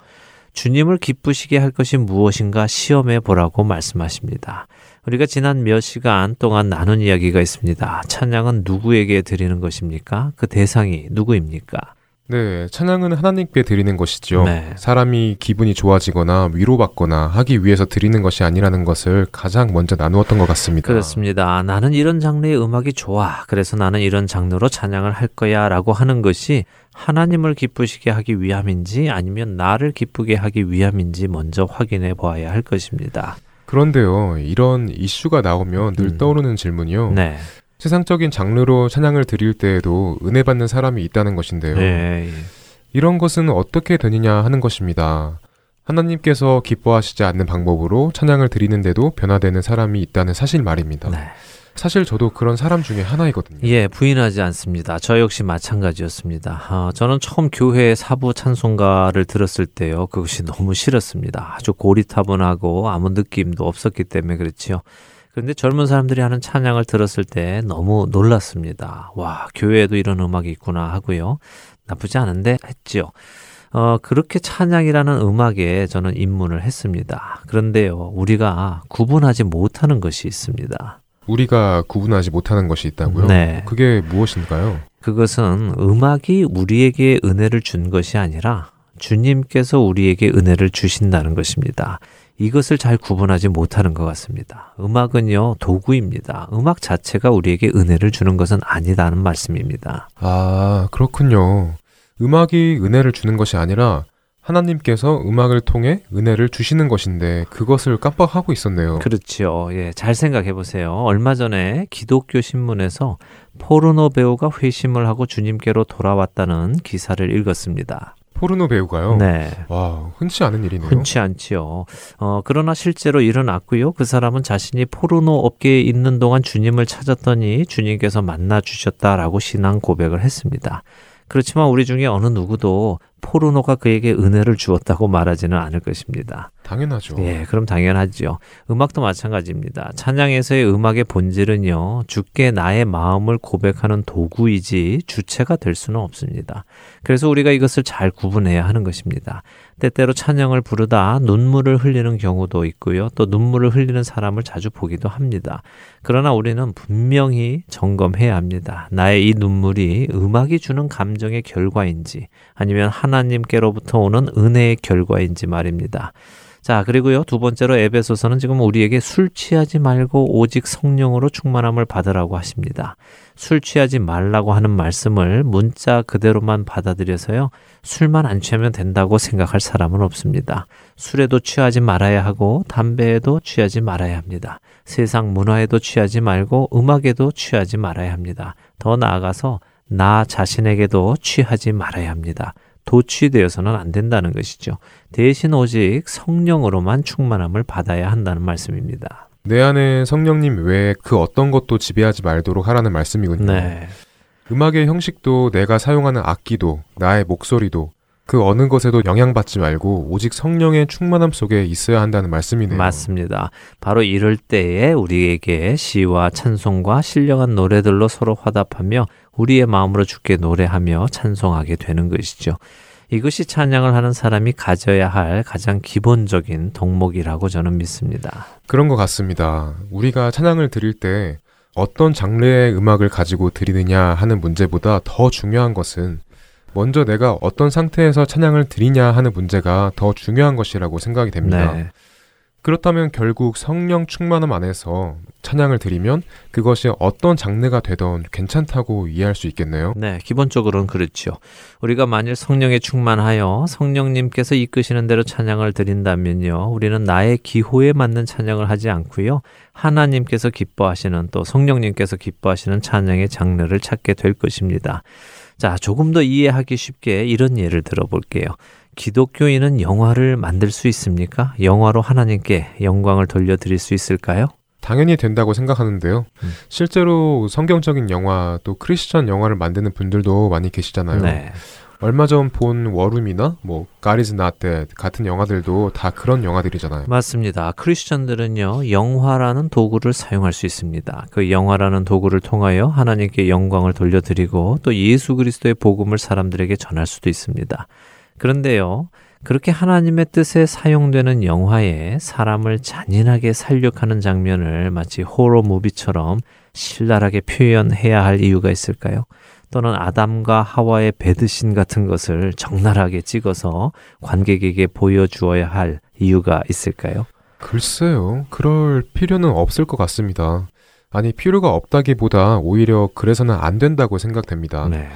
Speaker 5: 주님을 기쁘시게 할 것이 무엇인가 시험해 보라고 말씀하십니다. 우리가 지난 몇 시간 동안 나눈 이야기가 있습니다. 찬양은 누구에게 드리는 것입니까? 그 대상이 누구입니까?
Speaker 4: 네, 찬양은 하나님께 드리는 것이죠.
Speaker 5: 네.
Speaker 4: 사람이 기분이 좋아지거나 위로받거나 하기 위해서 드리는 것이 아니라는 것을 가장 먼저 나누었던 것 같습니다.
Speaker 5: 그렇습니다. 나는 이런 장르의 음악이 좋아. 그래서 나는 이런 장르로 찬양을 할 거야. 라고 하는 것이 하나님을 기쁘시게 하기 위함인지 아니면 나를 기쁘게 하기 위함인지 먼저 확인해 보아야 할 것입니다.
Speaker 4: 그런데요, 이런 이슈가 나오면 늘
Speaker 5: 음.
Speaker 4: 떠오르는 질문이요.
Speaker 5: 네.
Speaker 4: 세상적인 장르로 찬양을 드릴 때에도 은혜 받는 사람이 있다는 것인데요.
Speaker 5: 네.
Speaker 4: 이런 것은 어떻게 되느냐 하는 것입니다. 하나님께서 기뻐하시지 않는 방법으로 찬양을 드리는데도 변화되는 사람이 있다는 사실 말입니다.
Speaker 5: 네.
Speaker 4: 사실 저도 그런 사람 중에 하나이거든요.
Speaker 5: 예, 부인하지 않습니다. 저 역시 마찬가지였습니다. 어, 저는 처음 교회 사부 찬송가를 들었을 때요, 그것이 너무 싫었습니다. 아주 고리타분하고 아무 느낌도 없었기 때문에 그렇지요. 그런데 젊은 사람들이 하는 찬양을 들었을 때 너무 놀랐습니다. 와, 교회에도 이런 음악이 있구나 하고요. 나쁘지 않은데 했지요. 어, 그렇게 찬양이라는 음악에 저는 입문을 했습니다. 그런데요, 우리가 구분하지 못하는 것이 있습니다.
Speaker 4: 우리가 구분하지 못하는 것이 있다고요?
Speaker 5: 네.
Speaker 4: 그게 무엇인가요?
Speaker 5: 그것은 음악이 우리에게 은혜를 준 것이 아니라 주님께서 우리에게 은혜를 주신다는 것입니다. 이것을 잘 구분하지 못하는 것 같습니다. 음악은요, 도구입니다. 음악 자체가 우리에게 은혜를 주는 것은 아니다는 말씀입니다.
Speaker 4: 아, 그렇군요. 음악이 은혜를 주는 것이 아니라 하나님께서 음악을 통해 은혜를 주시는 것인데 그것을 깜빡하고 있었네요.
Speaker 5: 그렇죠. 예, 잘 생각해 보세요. 얼마 전에 기독교 신문에서 포르노 배우가 회심을 하고 주님께로 돌아왔다는 기사를 읽었습니다.
Speaker 4: 포르노 배우가요?
Speaker 5: 네.
Speaker 4: 와, 흔치 않은 일이네요.
Speaker 5: 흔치 않지요. 어, 그러나 실제로 일어났고요. 그 사람은 자신이 포르노 업계에 있는 동안 주님을 찾았더니 주님께서 만나 주셨다라고 신앙 고백을 했습니다. 그렇지만 우리 중에 어느 누구도 포르노가 그에게 은혜를 주었다고 말하지는 않을 것입니다.
Speaker 4: 당연하죠.
Speaker 5: 예, 그럼 당연하죠. 음악도 마찬가지입니다. 찬양에서의 음악의 본질은요, 주께 나의 마음을 고백하는 도구이지 주체가 될 수는 없습니다. 그래서 우리가 이것을 잘 구분해야 하는 것입니다. 때때로 찬양을 부르다 눈물을 흘리는 경우도 있고요. 또 눈물을 흘리는 사람을 자주 보기도 합니다. 그러나 우리는 분명히 점검해야 합니다. 나의 이 눈물이 음악이 주는 감정의 결과인지 아니면 하나님께로부터 오는 은혜의 결과인지 말입니다. 자, 그리고요, 두 번째로 에베소서는 지금 우리에게 술 취하지 말고 오직 성령으로 충만함을 받으라고 하십니다. 술 취하지 말라고 하는 말씀을 문자 그대로만 받아들여서요, 술만 안 취하면 된다고 생각할 사람은 없습니다. 술에도 취하지 말아야 하고, 담배에도 취하지 말아야 합니다. 세상 문화에도 취하지 말고, 음악에도 취하지 말아야 합니다. 더 나아가서, 나 자신에게도 취하지 말아야 합니다. 도취되어서는 안 된다는 것이죠. 대신 오직 성령으로만 충만함을 받아야 한다는 말씀입니다.
Speaker 4: 내 안에 성령님 외에 그 어떤 것도 지배하지 말도록 하라는 말씀이군요.
Speaker 5: 네.
Speaker 4: 음악의 형식도 내가 사용하는 악기도 나의 목소리도 그 어느 것에도 영향받지 말고 오직 성령의 충만함 속에 있어야 한다는 말씀이네요.
Speaker 5: 맞습니다. 바로 이럴 때에 우리에게 시와 찬송과 신령한 노래들로 서로 화답하며 우리의 마음으로 주께 노래하며 찬송하게 되는 것이죠. 이것이 찬양을 하는 사람이 가져야 할 가장 기본적인 덕목이라고 저는 믿습니다.
Speaker 4: 그런 것 같습니다. 우리가 찬양을 드릴 때 어떤 장르의 음악을 가지고 드리느냐 하는 문제보다 더 중요한 것은 먼저 내가 어떤 상태에서 찬양을 드리냐 하는 문제가 더 중요한 것이라고 생각이 됩니다.
Speaker 5: 네.
Speaker 4: 그렇다면 결국 성령 충만함 안에서 찬양을 드리면 그것이 어떤 장르가 되던 괜찮다고 이해할 수 있겠네요.
Speaker 5: 네, 기본적으로는 그렇죠. 우리가 만일 성령에 충만하여 성령님께서 이끄시는 대로 찬양을 드린다면요. 우리는 나의 기호에 맞는 찬양을 하지 않고요. 하나님께서 기뻐하시는 또 성령님께서 기뻐하시는 찬양의 장르를 찾게 될 것입니다. 자, 조금 더 이해하기 쉽게 이런 예를 들어볼게요. 기독교인은 영화를 만들 수 있습니까? 영화로 하나님께 영광을 돌려드릴 수 있을까요?
Speaker 4: 당연히 된다고 생각하는데요.
Speaker 5: 음.
Speaker 4: 실제로 성경적인 영화 또 크리스천 영화를 만드는 분들도 많이 계시잖아요.
Speaker 5: 네.
Speaker 4: 얼마 전 본 워룸이나 뭐 not dead 같은 영화들도 다 그런 영화들이잖아요.
Speaker 5: 맞습니다. 크리스천들은요, 영화라는 도구를 사용할 수 있습니다. 그 영화라는 도구를 통하여 하나님께 영광을 돌려드리고 또 예수 그리스도의 복음을 사람들에게 전할 수도 있습니다. 그런데요, 그렇게 하나님의 뜻에 사용되는 영화에 사람을 잔인하게 살육하는 장면을 마치 호러 무비처럼 신랄하게 표현해야 할 이유가 있을까요? 또는 아담과 하와의 배드신 같은 것을 적나라하게 찍어서 관객에게 보여주어야 할 이유가 있을까요?
Speaker 4: 글쎄요. 그럴 필요는 없을 것 같습니다. 아니, 필요가 없다기보다 오히려 그래서는 안 된다고 생각됩니다.
Speaker 5: 네.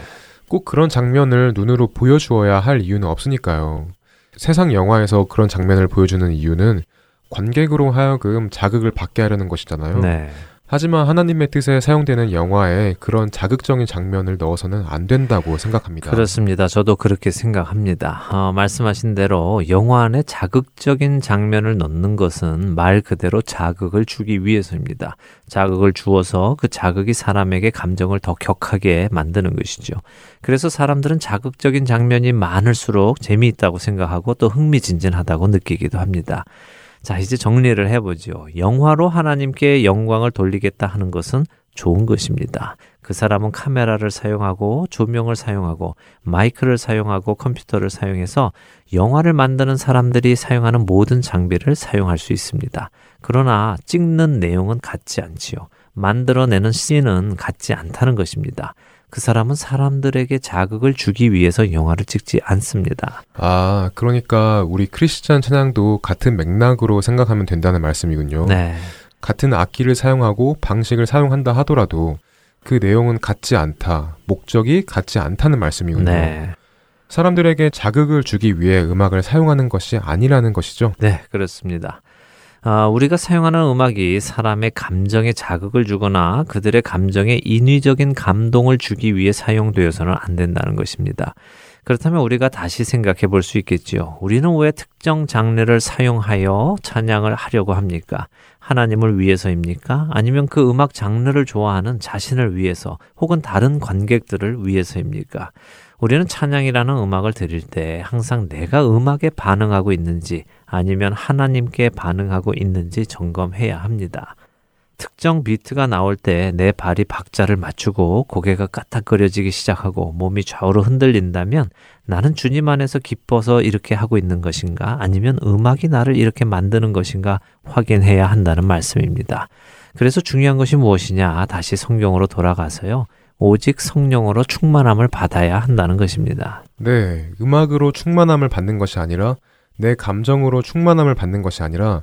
Speaker 4: 꼭 그런 장면을 눈으로 보여주어야 할 이유는 없으니까요. 세상 영화에서 그런 장면을 보여주는 이유는 관객으로 하여금 자극을 받게 하려는 것이잖아요.
Speaker 5: 네.
Speaker 4: 하지만 하나님의 뜻에 사용되는 영화에 그런 자극적인 장면을 넣어서는 안 된다고 생각합니다.
Speaker 5: 그렇습니다. 저도 그렇게 생각합니다. 어, 말씀하신 대로 영화 안에 자극적인 장면을 넣는 것은 말 그대로 자극을 주기 위해서입니다. 자극을 주어서 그 자극이 사람에게 감정을 더 격하게 만드는 것이죠. 그래서 사람들은 자극적인 장면이 많을수록 재미있다고 생각하고 또 흥미진진하다고 느끼기도 합니다. 자, 이제 정리를 해보죠. 영화로 하나님께 영광을 돌리겠다 하는 것은 좋은 것입니다. 그 사람은 카메라를 사용하고 조명을 사용하고 마이크를 사용하고 컴퓨터를 사용해서 영화를 만드는 사람들이 사용하는 모든 장비를 사용할 수 있습니다. 그러나 찍는 내용은 같지 않지요. 만들어내는 씬은 같지 않다는 것입니다. 그 사람은 사람들에게 자극을 주기 위해서 영화를 찍지 않습니다.
Speaker 4: 아, 그러니까 우리 크리스찬 찬양도 같은 맥락으로 생각하면 된다는 말씀이군요.
Speaker 5: 네.
Speaker 4: 같은 악기를 사용하고 방식을 사용한다 하더라도 그 내용은 같지 않다, 목적이 같지 않다는 말씀이군요.
Speaker 5: 네.
Speaker 4: 사람들에게 자극을 주기 위해 음악을 사용하는 것이 아니라는 것이죠.
Speaker 5: 네, 그렇습니다. 아, 우리가 사용하는 음악이 사람의 감정에 자극을 주거나 그들의 감정에 인위적인 감동을 주기 위해 사용되어서는 안 된다는 것입니다. 그렇다면 우리가 다시 생각해 볼 수 있겠지요. 우리는 왜 특정 장르를 사용하여 찬양을 하려고 합니까? 하나님을 위해서입니까? 아니면 그 음악 장르를 좋아하는 자신을 위해서 혹은 다른 관객들을 위해서입니까? 우리는 찬양이라는 음악을 들을 때 항상 내가 음악에 반응하고 있는지 아니면 하나님께 반응하고 있는지 점검해야 합니다. 특정 비트가 나올 때 내 발이 박자를 맞추고 고개가 까딱거려지기 시작하고 몸이 좌우로 흔들린다면 나는 주님 안에서 기뻐서 이렇게 하고 있는 것인가 아니면 음악이 나를 이렇게 만드는 것인가 확인해야 한다는 말씀입니다. 그래서 중요한 것이 무엇이냐 다시 성경으로 돌아가서요. 오직 성령으로 충만함을 받아야 한다는 것입니다.
Speaker 4: 네, 음악으로 충만함을 받는 것이 아니라 내 감정으로 충만함을 받는 것이 아니라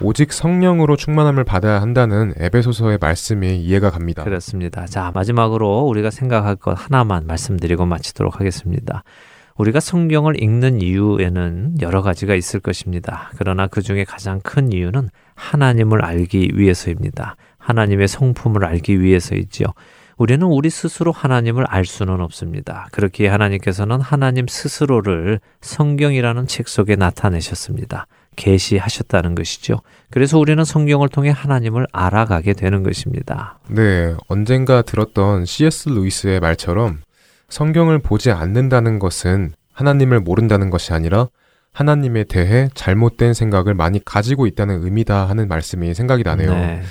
Speaker 4: 오직 성령으로 충만함을 받아야 한다는 에베소서의 말씀이 이해가 갑니다.
Speaker 5: 그렇습니다. 자, 마지막으로 우리가 생각할 것 하나만 말씀드리고 마치도록 하겠습니다. 우리가 성경을 읽는 이유에는 여러 가지가 있을 것입니다. 그러나 그 중에 가장 큰 이유는 하나님을 알기 위해서입니다. 하나님의 성품을 알기 위해서이지요. 우리는 우리 스스로 하나님을 알 수는 없습니다. 그렇기에 하나님께서는 하나님 스스로를 성경이라는 책 속에 나타내셨습니다. 계시하셨다는 것이죠. 그래서 우리는 성경을 통해 하나님을 알아가게 되는 것입니다.
Speaker 4: 네, 언젠가 들었던 C.S. 루이스의 말처럼 성경을 보지 않는다는 것은 하나님을 모른다는 것이 아니라 하나님에 대해 잘못된 생각을 많이 가지고 있다는 의미다 하는 말씀이 생각이 나네요. 네.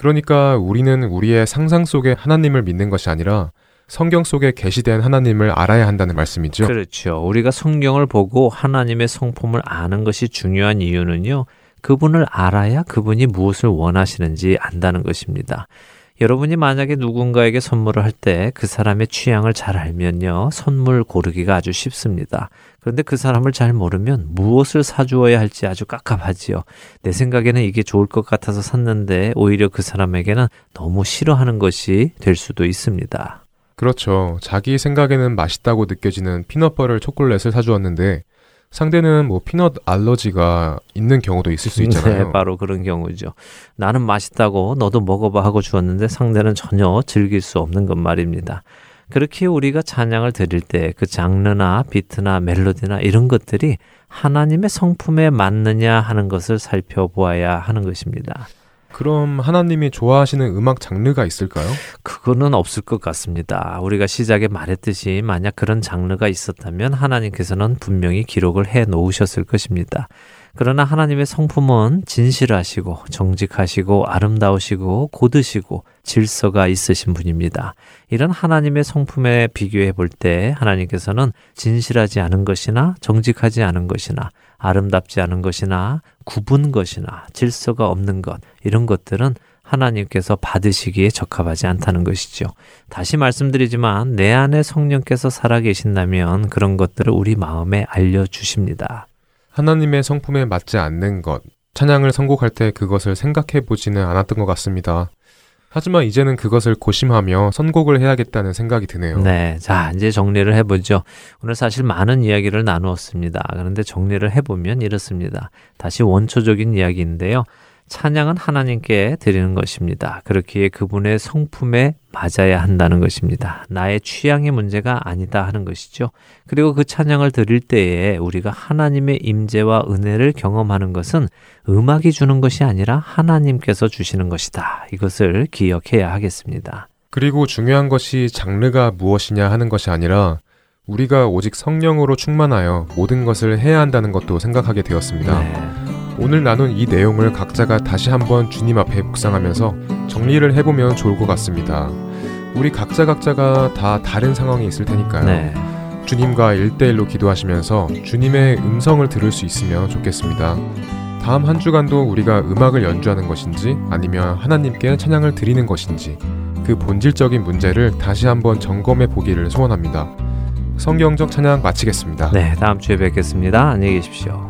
Speaker 4: 그러니까 우리는 우리의 상상 속에 하나님을 믿는 것이 아니라 성경 속에 계시된 하나님을 알아야 한다는 말씀이죠.
Speaker 5: 그렇죠. 우리가 성경을 보고 하나님의 성품을 아는 것이 중요한 이유는요. 그분을 알아야 그분이 무엇을 원하시는지 안다는 것입니다. 여러분이 만약에 누군가에게 선물을 할 때 그 사람의 취향을 잘 알면요. 선물 고르기가 아주 쉽습니다. 그런데 그 사람을 잘 모르면 무엇을 사주어야 할지 아주 깝깝하지요. 내 생각에는 이게 좋을 것 같아서 샀는데 오히려 그 사람에게는 너무 싫어하는 것이 될 수도 있습니다.
Speaker 4: 그렇죠. 자기 생각에는 맛있다고 느껴지는 피넛버를 초콜릿을 사주었는데 상대는 뭐 피넛 알러지가 있는 경우도 있을 수 있잖아요.
Speaker 5: 네, 바로 그런 경우죠. 나는 맛있다고 너도 먹어봐 하고 주었는데 상대는 전혀 즐길 수 없는 것 말입니다. 그렇게 우리가 찬양을 드릴 때 그 장르나 비트나 멜로디나 이런 것들이 하나님의 성품에 맞느냐 하는 것을 살펴보아야 하는 것입니다.
Speaker 4: 그럼 하나님이 좋아하시는 음악 장르가 있을까요?
Speaker 5: 그거는 없을 것 같습니다. 우리가 시작에 말했듯이 만약 그런 장르가 있었다면 하나님께서는 분명히 기록을 해 놓으셨을 것입니다. 그러나 하나님의 성품은 진실하시고 정직하시고 아름다우시고 고드시고 질서가 있으신 분입니다. 이런 하나님의 성품에 비교해 볼 때 하나님께서는 진실하지 않은 것이나 정직하지 않은 것이나 아름답지 않은 것이나 구분 것이나 질서가 없는 것 이런 것들은 하나님께서 받으시기에 적합하지 않다는 것이죠. 다시 말씀드리지만 내 안에 성령께서 살아계신다면 그런 것들을 우리 마음에 알려주십니다.
Speaker 4: 하나님의 성품에 맞지 않는 것, 찬양을 선곡할 때 그것을 생각해 보지는 않았던 것 같습니다. 하지만 이제는 그것을 고심하며 선곡을 해야겠다는 생각이 드네요.
Speaker 5: 네. 자, 이제 정리를 해보죠. 오늘 사실 많은 이야기를 나누었습니다. 그런데 정리를 해보면 이렇습니다. 다시 원초적인 이야기인데요. 찬양은 하나님께 드리는 것입니다. 그렇기에 그분의 성품에 맞아야 한다는 것입니다. 나의 취향의 문제가 아니다 하는 것이죠. 그리고 그 찬양을 드릴 때에 우리가 하나님의 임재와 은혜를 경험하는 것은 음악이 주는 것이 아니라 하나님께서 주시는 것이다. 이것을 기억해야 하겠습니다.
Speaker 4: 그리고 중요한 것이 장르가 무엇이냐 하는 것이 아니라 우리가 오직 성령으로 충만하여 모든 것을 해야 한다는 것도 생각하게 되었습니다. 네. 오늘 나눈 이 내용을 각자가 다시 한번 주님 앞에 묵상하면서 정리를 해보면 좋을 것 같습니다. 우리 각자 각자가 다 다른 상황이 있을 테니까요. 네. 주님과 일대일로 기도하시면서 주님의 음성을 들을 수 있으면 좋겠습니다. 다음 한 주간도 우리가 음악을 연주하는 것인지 아니면 하나님께 찬양을 드리는 것인지 그 본질적인 문제를 다시 한번 점검해 보기를 소원합니다. 성경적 찬양 마치겠습니다.
Speaker 5: 네, 다음 주에 뵙겠습니다. 안녕히 계십시오.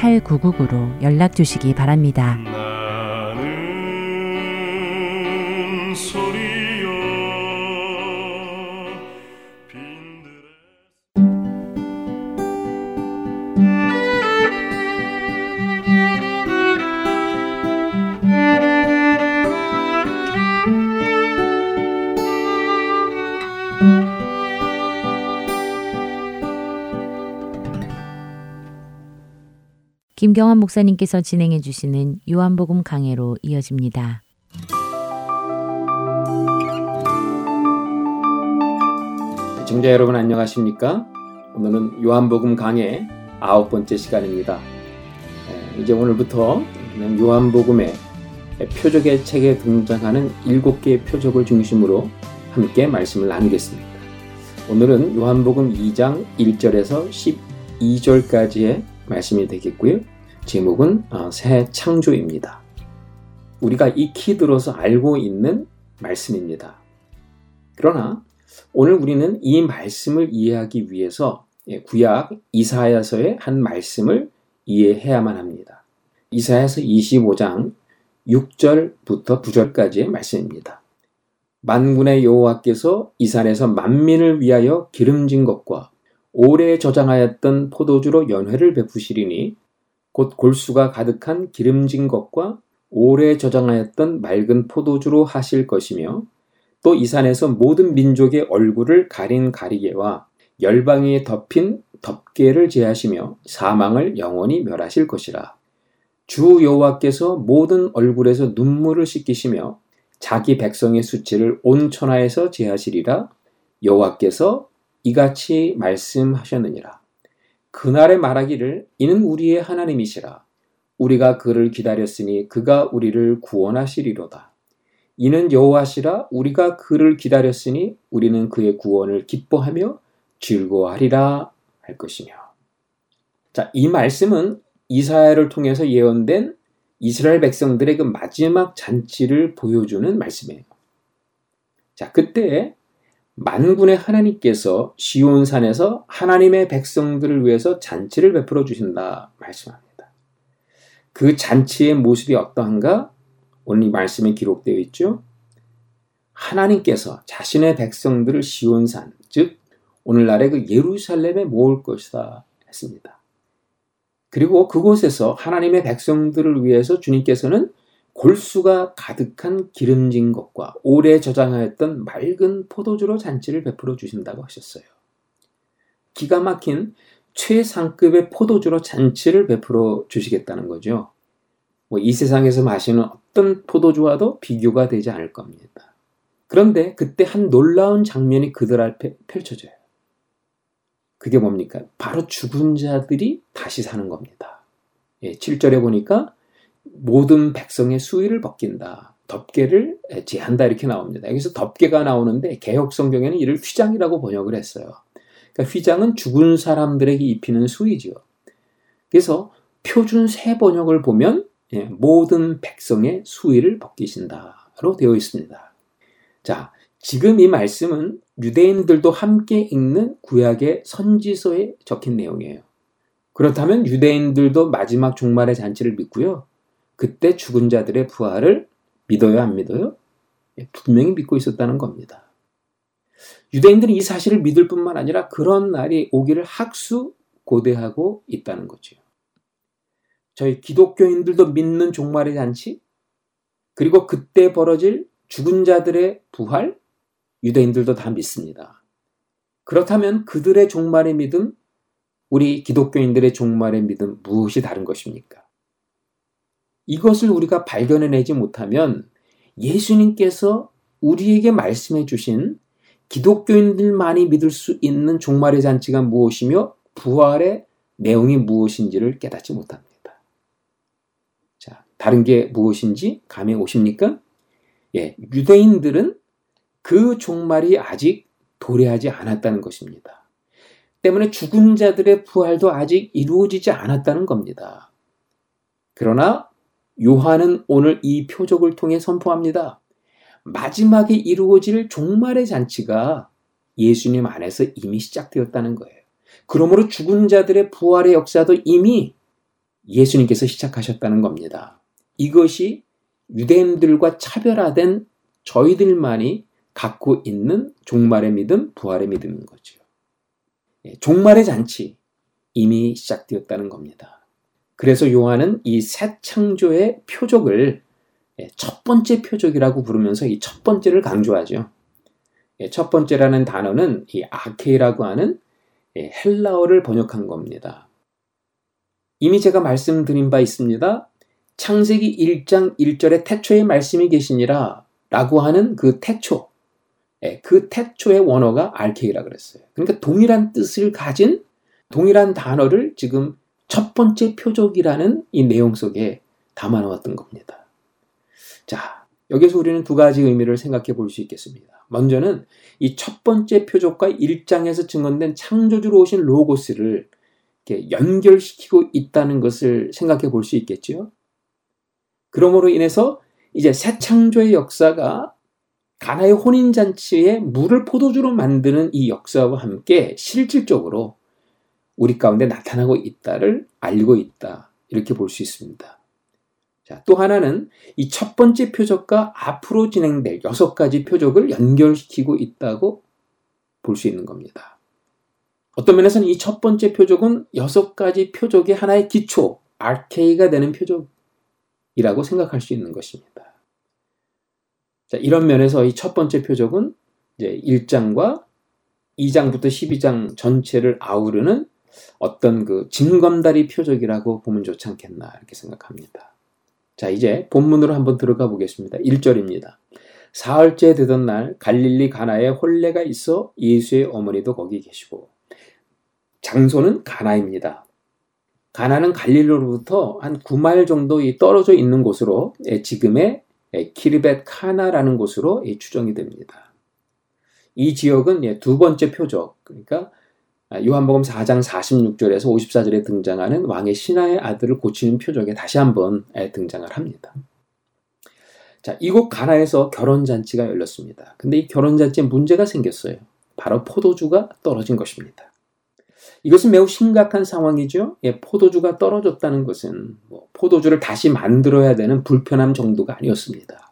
Speaker 1: 602-866-8999로 연락 주시기 바랍니다. 김경환 목사님께서 진행해 주시는 요한복음 강해로 이어집니다.
Speaker 6: 청자 여러분 안녕하십니까? 오늘은 요한복음 강해 아홉 번째 시간입니다. 예, 이제 오늘부터 요한복음의 표적의 책에 등장하는 일곱 개의 표적을 중심으로 함께 말씀을 나누겠습니다. 오늘은 요한복음 2장 1절에서 12절까지의 말씀이 되겠고요. 제목은 어, 새 창조입니다. 우리가 익히 들어서 알고 있는 말씀입니다. 그러나 오늘 우리는 이 말씀을 이해하기 위해서 예, 구약 이사야서의 한 말씀을 이해해야만 합니다. 이사야서 25장 6절부터 9절까지의 말씀입니다. 만군의 여호와께서 이 산에서 만민을 위하여 기름진 것과 오래 저장하였던 포도주로 연회를 베푸시리니 곧 골수가 가득한 기름진 것과 오래 저장하였던 맑은 포도주로 하실 것이며 또 이 산에서 모든 민족의 얼굴을 가린 가리개와 열방에 덮인 덮개를 제하시며 사망을 영원히 멸하실 것이라. 주 여호와께서 모든 얼굴에서 눈물을 씻기시며 자기 백성의 수치를 온 천하에서 제하시리라. 여호와께서 이같이 말씀하셨느니라. 그날에 말하기를 이는 우리의 하나님이시라. 우리가 그를 기다렸으니 그가 우리를 구원하시리로다. 이는 여호와시라 우리가 그를 기다렸으니 우리는 그의 구원을 기뻐하며 즐거워하리라 할 것이며. 자, 이 말씀은 이사야를 통해서 예언된 이스라엘 백성들의 그 마지막 잔치를 보여주는 말씀이에요. 자, 그때 만군의 하나님께서 시온산에서 하나님의 백성들을 위해서 잔치를 베풀어 주신다 말씀합니다. 그 잔치의 모습이 어떠한가? 오늘 이 말씀에 기록되어 있죠. 하나님께서 자신의 백성들을 시온산, 즉 오늘날의 그 예루살렘에 모을 것이다 했습니다. 그리고 그곳에서 하나님의 백성들을 위해서 주님께서는 골수가 가득한 기름진 것과 오래 저장하였던 맑은 포도주로 잔치를 베풀어 주신다고 하셨어요. 기가 막힌 최상급의 포도주로 잔치를 베풀어 주시겠다는 거죠. 뭐 이 세상에서 마시는 어떤 포도주와도 비교가 되지 않을 겁니다. 그런데 그때 한 놀라운 장면이 그들 앞에 펼쳐져요. 그게 뭡니까? 바로 죽은 자들이 다시 사는 겁니다. 예, 7절에 보니까 모든 백성의 수위를 벗긴다. 덮개를 제한다 이렇게 나옵니다. 여기서 덮개가 나오는데 개혁 성경에는 이를 휘장이라고 번역을 했어요. 그러니까 휘장은 죽은 사람들에게 입히는 수위죠. 그래서 표준 새 번역을 보면 예, 모든 백성의 수위를 벗기신다로 되어 있습니다. 자, 지금 이 말씀은 유대인들도 함께 읽는 구약의 선지서에 적힌 내용이에요. 그렇다면 유대인들도 마지막 종말의 잔치를 믿고요. 그때 죽은 자들의 부활을 믿어요, 안 믿어요? 예, 분명히 믿고 있었다는 겁니다. 유대인들은 이 사실을 믿을 뿐만 아니라 그런 날이 오기를 학수 고대하고 있다는 거죠. 저희 기독교인들도 믿는 종말의 잔치, 그리고 그때 벌어질 죽은 자들의 부활, 유대인들도 다 믿습니다. 그렇다면 그들의 종말의 믿음, 우리 기독교인들의 종말의 믿음 무엇이 다른 것입니까? 이것을 우리가 발견해내지 못하면 예수님께서 우리에게 말씀해 주신 기독교인들만이 믿을 수 있는 종말의 잔치가 무엇이며 부활의 내용이 무엇인지를 깨닫지 못합니다. 자, 다른 게 무엇인지 감이 오십니까? 예, 유대인들은 그 종말이 아직 도래하지 않았다는 것입니다. 때문에 죽은 자들의 부활도 아직 이루어지지 않았다는 겁니다. 그러나 요한은 오늘 이 표적을 통해 선포합니다. 마지막에 이루어질 종말의 잔치가 예수님 안에서 이미 시작되었다는 거예요. 그러므로 죽은 자들의 부활의 역사도 이미 예수님께서 시작하셨다는 겁니다. 이것이 유대인들과 차별화된 저희들만이 갖고 있는 종말의 믿음, 부활의 믿음인 거죠. 예, 종말의 잔치 이미 시작되었다는 겁니다. 그래서 요한은 이 새 창조의 표적을 예, 첫 번째 표적이라고 부르면서 이 첫 번째를 강조하죠. 예, 첫 번째라는 단어는 이 아케이라고 하는 헬라어를 번역한 겁니다. 이미 제가 말씀드린 바 있습니다. 창세기 1장 1절에 태초에 말씀이 계시니라 라고 하는 그 태초, 예, 그 태초의 원어가 알케이라 그랬어요. 그러니까 동일한 뜻을 가진 동일한 단어를 지금 첫 번째 표적이라는 이 내용 속에 담아 놓았던 겁니다. 자, 여기서 우리는 두 가지 의미를 생각해 볼 수 있겠습니다. 먼저는 이 첫 번째 표적과 1장에서 증언된 창조주로 오신 로고스를 이렇게 연결시키고 있다는 것을 생각해 볼 수 있겠지요. 그러므로 인해서 이제 새 창조의 역사가 가나의 혼인잔치에 물을 포도주로 만드는 이 역사와 함께 실질적으로 우리 가운데 나타나고 있다를 알고 있다. 이렇게 볼 수 있습니다. 자, 또 하나는 이 첫 번째 표적과 앞으로 진행될 여섯 가지 표적을 연결시키고 있다고 볼 수 있는 겁니다. 어떤 면에서는 이 첫 번째 표적은 여섯 가지 표적의 하나의 기초, 아케이가 되는 표적이라고 생각할 수 있는 것입니다. 자, 이런 면에서 이 첫 번째 표적은 이제 1장과 2장부터 12장 전체를 아우르는 어떤 그 진검다리 표적이라고 보면 좋지 않겠나 이렇게 생각합니다. 자, 이제 본문으로 한번 들어가 보겠습니다. 1절입니다. 사흘째 되던 날 갈릴리 가나에 혼례가 있어 예수의 어머니도 거기 계시고 장소는 가나입니다. 가나는 갈릴리로부터 한 9마일 정도 떨어져 있는 곳으로 지금의 예, 키르벳 카나라는 곳으로 추정이 됩니다. 이 지역은 예, 두 번째 표적, 그러니까 아, 요한복음 4장 46절에서 54절에 등장하는 왕의 신하의 아들을 고치는 표적에 다시 한번 예, 등장을 합니다. 자, 이곳 가나에서 결혼잔치가 열렸습니다. 근데 이 결혼잔치에 문제가 생겼어요. 바로 포도주가 떨어진 것입니다. 이것은 매우 심각한 상황이죠. 예, 포도주가 떨어졌다는 것은 뭐 포도주를 다시 만들어야 되는 불편함 정도가 아니었습니다.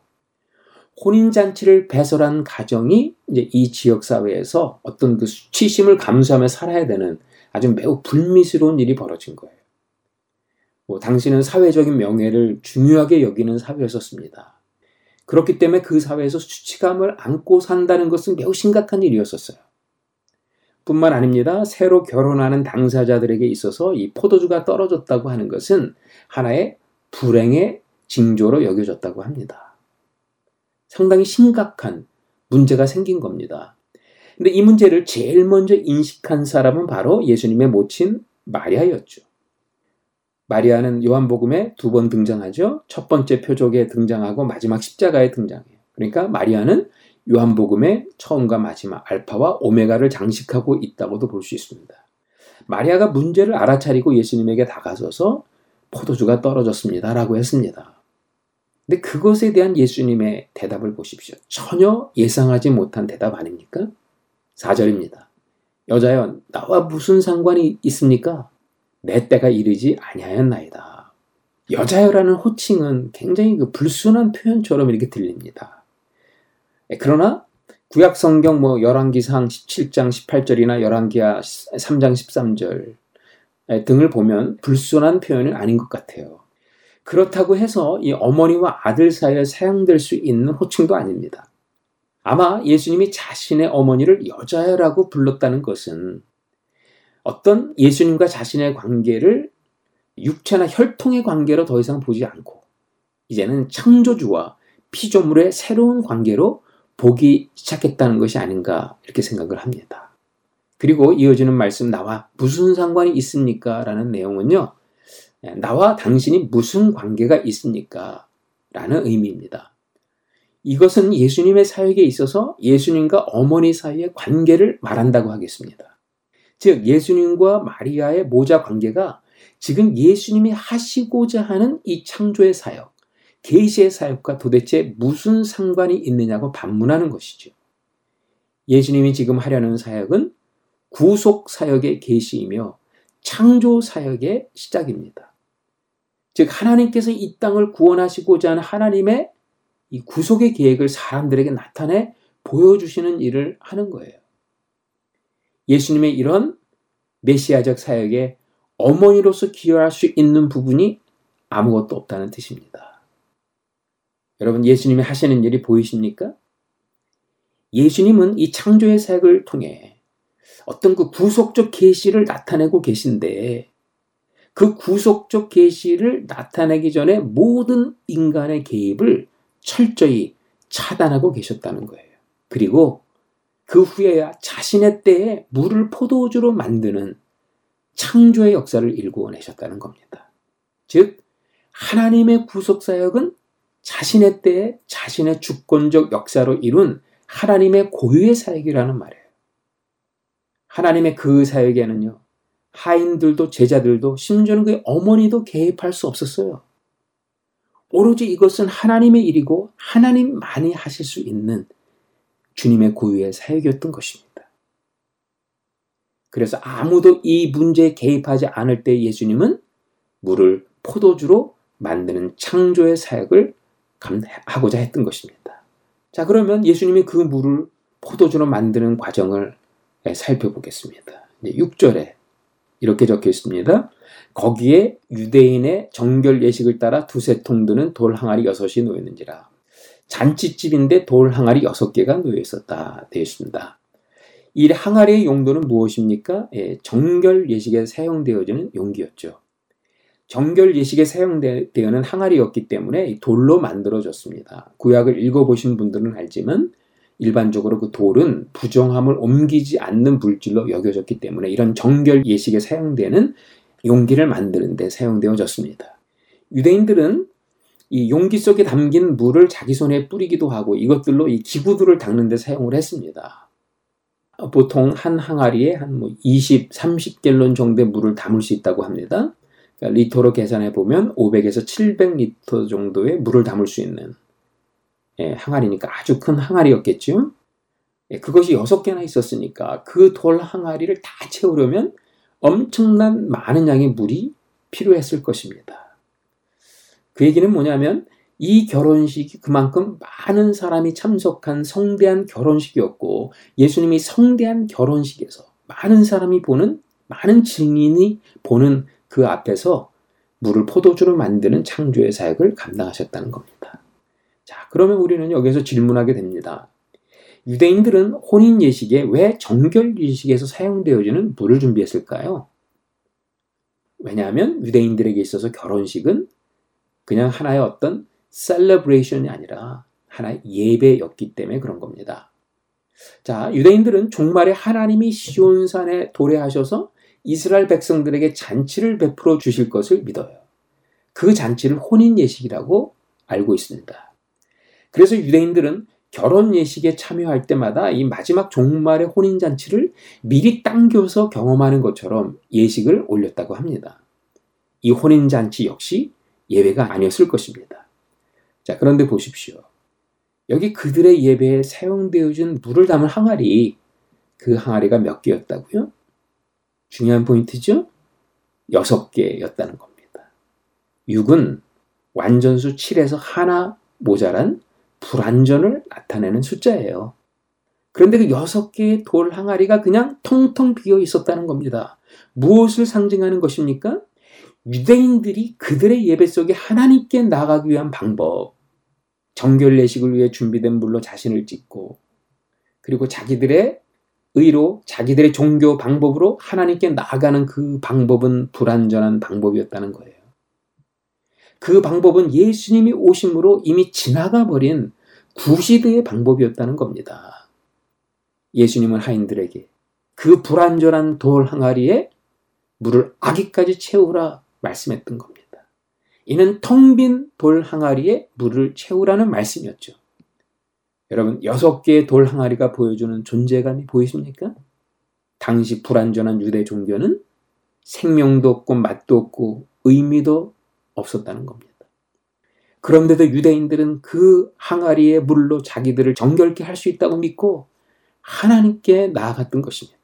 Speaker 6: 혼인잔치를 배설한 가정이 이제 이 지역 사회에서 어떤 그 수치심을 감수하며 살아야 되는 아주 매우 불미스러운 일이 벌어진 거예요. 뭐 당신은 사회적인 명예를 중요하게 여기는 사회였었습니다. 그렇기 때문에 그 사회에서 수치감을 안고 산다는 것은 매우 심각한 일이었었어요. 뿐만 아닙니다. 새로 결혼하는 당사자들에게 있어서 이 포도주가 떨어졌다고 하는 것은 하나의 불행의 징조로 여겨졌다고 합니다. 상당히 심각한 문제가 생긴 겁니다. 근데 이 문제를 제일 먼저 인식한 사람은 바로 예수님의 모친 마리아였죠. 마리아는 요한복음에 두 번 등장하죠. 첫 번째 표적에 등장하고 마지막 십자가에 등장해요. 그러니까 마리아는 요한복음의 처음과 마지막 알파와 오메가를 장식하고 있다고도 볼 수 있습니다. 마리아가 문제를 알아차리고 예수님에게 다가서서 포도주가 떨어졌습니다. 라고 했습니다. 근데 그것에 대한 예수님의 대답을 보십시오. 전혀 예상하지 못한 대답 아닙니까? 4절입니다. 여자여, 나와 무슨 상관이 있습니까? 내 때가 이르지 아니하였나이다. 여자여라는 호칭은 굉장히 그 불순한 표현처럼 이렇게 들립니다. 예, 그러나 구약 성경 뭐 열왕기상 17장 18절이나 열왕기하 3장 13절 등을 보면 불순한 표현은 아닌 것 같아요. 그렇다고 해서 이 어머니와 아들 사이에 사용될 수 있는 호칭도 아닙니다. 아마 예수님이 자신의 어머니를 여자라고 불렀다는 것은 어떤 예수님과 자신의 관계를 육체나 혈통의 관계로 더 이상 보지 않고 이제는 창조주와 피조물의 새로운 관계로 보기 시작했다는 것이 아닌가 이렇게 생각을 합니다. 그리고 이어지는 말씀 나와 무슨 상관이 있습니까? 라는 내용은요. 나와 당신이 무슨 관계가 있습니까? 라는 의미입니다. 이것은 예수님의 사역에 있어서 예수님과 어머니 사이의 관계를 말한다고 하겠습니다. 즉, 예수님과 마리아의 모자 관계가 지금 예수님이 하시고자 하는 이 창조의 사역, 계시의 사역과 도대체 무슨 상관이 있느냐고 반문하는 것이죠. 예수님이 지금 하려는 사역은 구속 사역의 계시이며 창조 사역의 시작입니다. 즉 하나님께서 이 땅을 구원하시고자 하는 하나님의 이 구속의 계획을 사람들에게 나타내 보여주시는 일을 하는 거예요. 예수님의 이런 메시아적 사역에 어머니로서 기여할 수 있는 부분이 아무것도 없다는 뜻입니다. 여러분, 예수님이 하시는 일이 보이십니까? 예수님은 이 창조의 사역을 통해 어떤 그 구속적 계시를 나타내고 계신데 그 구속적 계시를 나타내기 전에 모든 인간의 개입을 철저히 차단하고 계셨다는 거예요. 그리고 그 후에야 자신의 때에 물을 포도주로 만드는 창조의 역사를 일구어내셨다는 겁니다. 즉, 하나님의 구속사역은 자신의 때에 자신의 주권적 역사로 이룬 하나님의 고유의 사역이라는 말이에요. 하나님의 그 사역에는요, 하인들도 제자들도 심지어는 그의 어머니도 개입할 수 없었어요. 오로지 이것은 하나님의 일이고 하나님만이 하실 수 있는 주님의 고유의 사역이었던 것입니다. 그래서 아무도 이 문제에 개입하지 않을 때 예수님은 물을 포도주로 만드는 창조의 사역을 하고자 했던 것입니다. 자, 그러면 예수님이 그 물을 포도주로 만드는 과정을 살펴보겠습니다. 6절에 이렇게 적혀 있습니다. 거기에 유대인의 정결 예식을 따라 두세 통 드는 돌 항아리 여섯이 놓여 있는지라. 잔치집인데 돌 항아리 여섯 개가 놓여 있었다. 되어 있습니다. 이 항아리의 용도는 무엇입니까? 예, 정결 예식에 사용되어지는 용기였죠. 정결 예식에 사용되는 항아리였기 때문에 돌로 만들어졌습니다. 구약을 읽어보신 분들은 알지만 일반적으로 그 돌은 부정함을 옮기지 않는 물질로 여겨졌기 때문에 이런 정결 예식에 사용되는 용기를 만드는 데 사용되어졌습니다. 유대인들은 이 용기 속에 담긴 물을 자기 손에 뿌리기도 하고 이것들로 이 기구들을 닦는 데 사용을 했습니다. 보통 한 항아리에 한 20, 뭐 30갤론 정도의 물을 담을 수 있다고 합니다. 그러니까 리터로 계산해 보면 500에서 700리터 정도의 물을 담을 수 있는 예, 항아리니까 아주 큰 항아리였겠죠. 예, 그것이 여섯 개나 있었으니까 그 돌 항아리를 다 채우려면 엄청난 많은 양의 물이 필요했을 것입니다. 그 얘기는 뭐냐면 이 결혼식이 그만큼 많은 사람이 참석한 성대한 결혼식이었고 예수님이 성대한 결혼식에서 많은 사람이 보는 많은 증인이 보는 그 앞에서 물을 포도주로 만드는 창조의 사역을 감당하셨다는 겁니다. 자, 그러면 우리는 여기서 질문하게 됩니다. 유대인들은 혼인 예식에 왜 정결 예식에서 사용되어지는 물을 준비했을까요? 왜냐하면 유대인들에게 있어서 결혼식은 그냥 하나의 어떤 celebration이 아니라 하나의 예배였기 때문에 그런 겁니다. 자, 유대인들은 종말에 하나님이 시온산에 도래하셔서 이스라엘 백성들에게 잔치를 베풀어 주실 것을 믿어요. 그 잔치를 혼인 예식이라고 알고 있습니다. 그래서 유대인들은 결혼 예식에 참여할 때마다 이 마지막 종말의 혼인 잔치를 미리 당겨서 경험하는 것처럼 예식을 올렸다고 합니다. 이 혼인 잔치 역시 예배가 아니었을 것입니다. 자, 그런데 보십시오. 여기 그들의 예배에 사용되어진 물을 담은 항아리, 그 항아리가 몇 개였다고요? 중요한 포인트죠? 여섯 개였다는 겁니다. 6은 완전수 7에서 하나 모자란 불안전을 나타내는 숫자예요. 그런데 그 여섯 개의 돌 항아리가 그냥 텅텅 비어 있었다는 겁니다. 무엇을 상징하는 것입니까? 유대인들이 그들의 예배 속에 하나님께 나가기 위한 방법, 정결 예식을 위해 준비된 물로 자신을 찢고, 그리고 자기들의 의로 자기들의 종교 방법으로 하나님께 나아가는 그 방법은 불완전한 방법이었다는 거예요. 그 방법은 예수님이 오심으로 이미 지나가 버린 구시대의 방법이었다는 겁니다. 예수님은 하인들에게 그 불완전한 돌 항아리에 물을 아기까지 채우라 말씀했던 겁니다. 이는 텅 빈 돌 항아리에 물을 채우라는 말씀이었죠. 여러분, 여섯 개의 돌 항아리가 보여주는 존재감이 보이십니까? 당시 불완전한 유대 종교는 생명도 없고 맛도 없고 의미도 없었다는 겁니다. 그런데도 유대인들은 그 항아리의 물로 자기들을 정결케 할 수 있다고 믿고 하나님께 나아갔던 것입니다.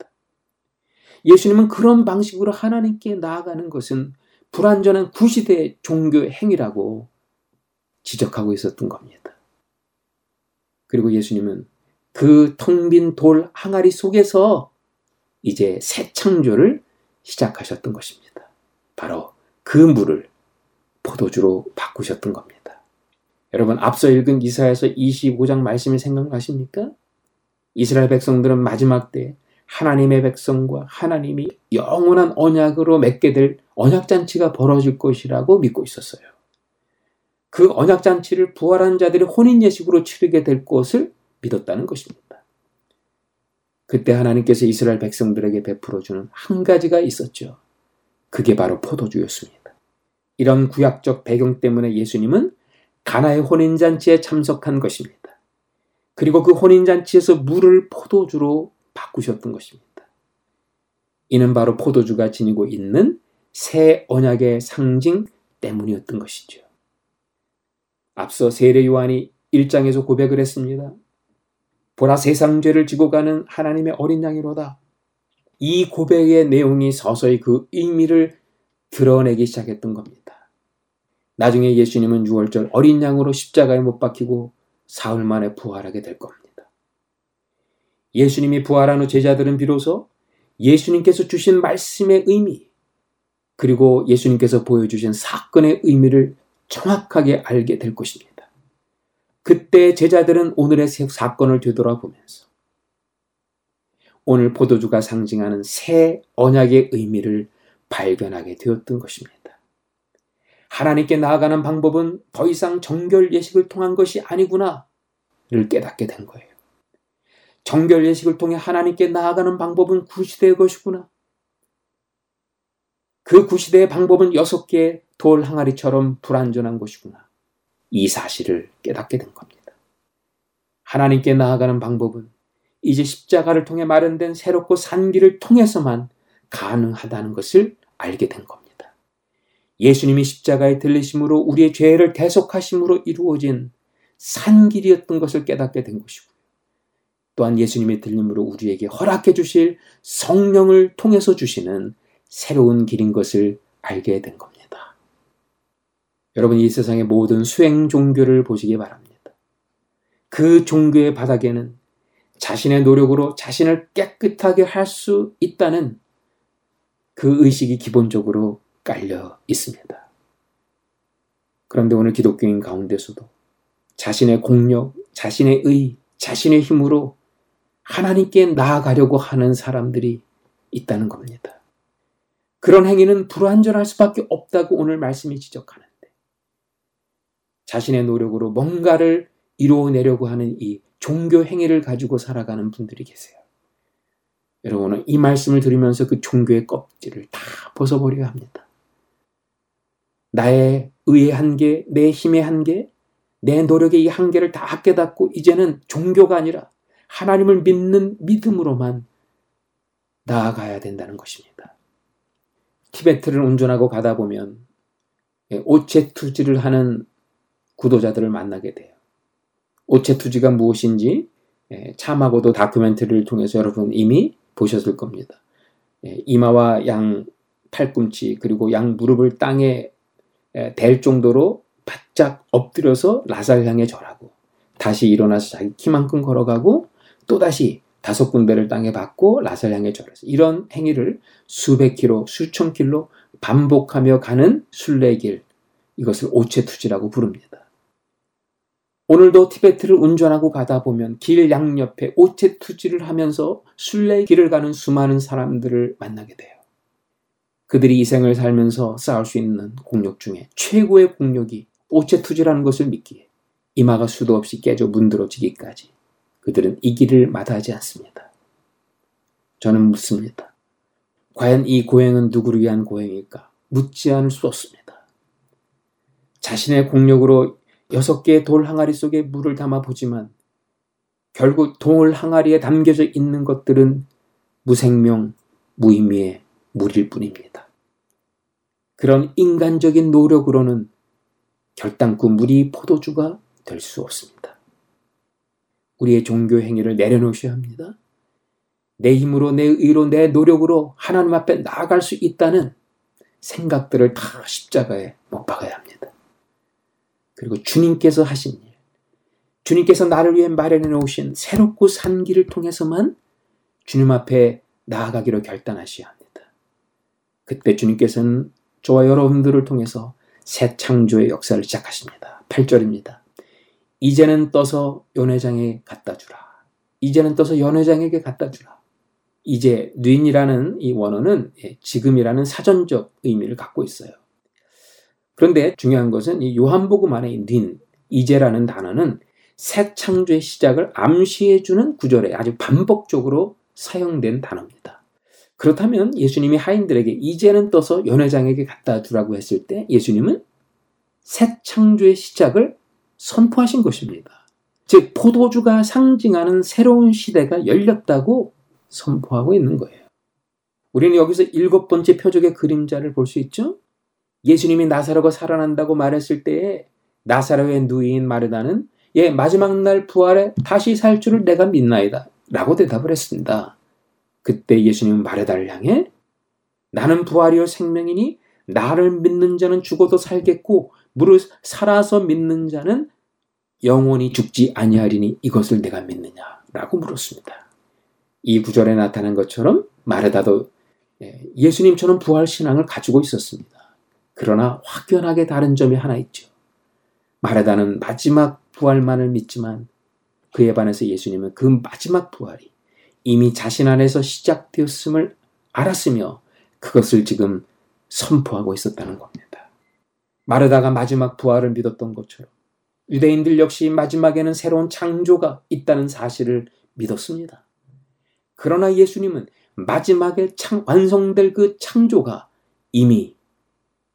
Speaker 6: 예수님은 그런 방식으로 하나님께 나아가는 것은 불완전한 구시대 종교 행위라고 지적하고 있었던 겁니다. 그리고 예수님은 그 텅 빈 돌 항아리 속에서 이제 새 창조를 시작하셨던 것입니다. 바로 그 물을 포도주로 바꾸셨던 겁니다. 여러분 앞서 읽은 이사에서 25장 말씀이 생각나십니까? 이스라엘 백성들은 마지막 때 하나님의 백성과 하나님이 영원한 언약으로 맺게 될 언약잔치가 벌어질 것이라고 믿고 있었어요. 그 언약잔치를 부활한 자들이 혼인예식으로 치르게 될 것을 믿었다는 것입니다. 그때 하나님께서 이스라엘 백성들에게 베풀어주는 한 가지가 있었죠. 그게 바로 포도주였습니다. 이런 구약적 배경 때문에 예수님은 가나의 혼인잔치에 참석한 것입니다. 그리고 그 혼인잔치에서 물을 포도주로 바꾸셨던 것입니다. 이는 바로 포도주가 지니고 있는 새 언약의 상징 때문이었던 것이죠. 앞서 세례 요한이 1장에서 고백을 했습니다. 보라 세상 죄를 지고 가는 하나님의 어린 양이로다. 이 고백의 내용이 서서히 그 의미를 드러내기 시작했던 겁니다. 나중에 예수님은 6월절 어린 양으로 십자가에 못 박히고 사흘 만에 부활하게 될 겁니다. 예수님이 부활한 후 제자들은 비로소 예수님께서 주신 말씀의 의미, 그리고 예수님께서 보여주신 사건의 의미를 정확하게 알게 될 것입니다. 그때 제자들은 오늘의 사건을 되돌아보면서 오늘 포도주가 상징하는 새 언약의 의미를 발견하게 되었던 것입니다. 하나님께 나아가는 방법은 더 이상 정결 예식을 통한 것이 아니구나를 깨닫게 된 거예요. 정결 예식을 통해 하나님께 나아가는 방법은 구시대의 것이구나. 그 구시대의 방법은 여섯 개의 돌 항아리처럼 불완전한 것이구나. 이 사실을 깨닫게 된 겁니다. 하나님께 나아가는 방법은 이제 십자가를 통해 마련된 새롭고 산 길을 통해서만 가능하다는 것을 알게 된 겁니다. 예수님이 십자가에 들리심으로 우리의 죄를 대속하심으로 이루어진 산 길이었던 것을 깨닫게 된 것이고 또한 예수님의 들림으로 우리에게 허락해 주실 성령을 통해서 주시는 새로운 길인 것을 알게 된 겁니다. 여러분 이 세상의 모든 수행 종교를 보시기 바랍니다. 그 종교의 바닥에는 자신의 노력으로 자신을 깨끗하게 할 수 있다는 그 의식이 기본적으로 깔려 있습니다. 그런데 오늘 기독교인 가운데서도 자신의 공력, 자신의 의, 자신의 힘으로 하나님께 나아가려고 하는 사람들이 있다는 겁니다. 그런 행위는 불완전할 수밖에 없다고 오늘 말씀이 지적하는데 자신의 노력으로 뭔가를 이루어내려고 하는 이 종교 행위를 가지고 살아가는 분들이 계세요. 여러분은 이 말씀을 들으면서 그 종교의 껍질을 다 벗어버려야 합니다. 나의 의의 한계, 내 힘의 한계, 내 노력의 이 한계를 다 깨닫고 이제는 종교가 아니라 하나님을 믿는 믿음으로만 나아가야 된다는 것입니다. 티베트를 운전하고 가다 보면 예, 오체 투지를 하는 구도자들을 만나게 돼요. 오체 투지가 무엇인지 예, 참하고도 다큐멘터리를 통해서 여러분 이미 보셨을 겁니다. 예, 이마와 양 팔꿈치 그리고 양 무릎을 땅에 댈 정도로 바짝 엎드려서 라살 향해 절하고 다시 일어나서 자기 키만큼 걸어가고 또다시 다섯 군데를 땅에 받고 라셀 향해 절해서 이런 행위를 수백 킬로, 수천 킬로 반복하며 가는 순례길 이것을 오체투지라고 부릅니다. 오늘도 티베트를 운전하고 가다 보면 길 양옆에 오체투지를 하면서 순례길을 가는 수많은 사람들을 만나게 돼요. 그들이 이 생을 살면서 쌓을 수 있는 공력 중에 최고의 공력이 오체투지라는 것을 믿기에 이마가 수도 없이 깨져 문드러지기까지 그들은 이 길을 마다하지 않습니다. 저는 묻습니다. 과연 이 고행은 누구를 위한 고행일까? 묻지 않을 수 없습니다. 자신의 공력으로 여섯 개의 돌 항아리 속에 물을 담아 보지만 결국 돌 항아리에 담겨져 있는 것들은 무생명, 무의미의 물일 뿐입니다. 그런 인간적인 노력으로는 결단코 물이 포도주가 될 수 없습니다. 우리의 종교 행위를 내려놓으셔야 합니다. 내 힘으로, 내 의로, 내 노력으로 하나님 앞에 나아갈 수 있다는 생각들을 다 십자가에 못 박아야 합니다. 그리고 주님께서 하신 일, 주님께서 나를 위해 마련해 놓으신 새롭고 산 길을 통해서만 주님 앞에 나아가기로 결단하셔야 합니다. 그때 주님께서는 저와 여러분들을 통해서 새 창조의 역사를 시작하십니다. 8절입니다. 이제는 떠서 연회장에 갖다 주라. 이제는 떠서 연회장에게 갖다 주라. 이제 뉘인이라는 이 원어는 예, 지금이라는 사전적 의미를 갖고 있어요. 그런데 중요한 것은 이 요한복음 안에 뉘인, 이제라는 단어는 새 창조의 시작을 암시해주는 구절에 아주 반복적으로 사용된 단어입니다. 그렇다면 예수님이 하인들에게 이제는 떠서 연회장에게 갖다 주라고 했을 때 예수님은 새 창조의 시작을 선포하신 것입니다. 즉, 포도주가 상징하는 새로운 시대가 열렸다고 선포하고 있는 거예요. 우리는 여기서 일곱 번째 표적의 그림자를 볼 수 있죠? 예수님이 나사로가 살아난다고 말했을 때에 나사로의 누이인 마르다는 예, 마지막 날 부활에 다시 살 줄을 내가 믿나이다. 라고 대답을 했습니다. 그때 예수님은 마르다를 향해 나는 부활이요 생명이니 나를 믿는 자는 죽어도 살겠고 무릇 살아서 믿는 자는 영원히 죽지 아니하리니 이것을 내가 믿느냐라고 물었습니다. 이 구절에 나타난 것처럼 마르다도 예, 예수님처럼 부활 신앙을 가지고 있었습니다. 그러나 확연하게 다른 점이 하나 있죠. 마르다는 마지막 부활만을 믿지만 그에 반해서 예수님은 그 마지막 부활이 이미 자신 안에서 시작되었음을 알았으며 그것을 지금 선포하고 있었다는 겁니다. 마르다가 마지막 부활을 믿었던 것처럼 유대인들 역시 마지막에는 새로운 창조가 있다는 사실을 믿었습니다. 그러나 예수님은 마지막에 창, 완성될 그 창조가 이미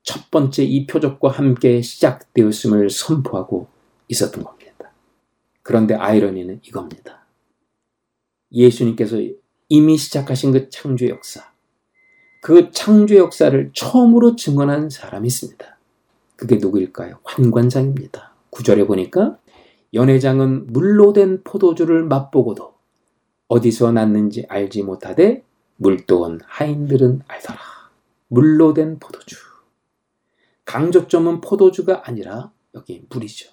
Speaker 6: 첫 번째 이 표적과 함께 시작되었음을 선포하고 있었던 겁니다. 그런데 아이러니는 이겁니다. 예수님께서 이미 시작하신 그 창조 역사, 그 창조 역사를 처음으로 증언한 사람이 있습니다. 그게 누구일까요? 환관장입니다. 구절에 보니까 연회장은 물로 된 포도주를 맛보고도 어디서 났는지 알지 못하되 물도 온 하인들은 알더라. 물로 된 포도주. 강조점은 포도주가 아니라 여기 물이죠.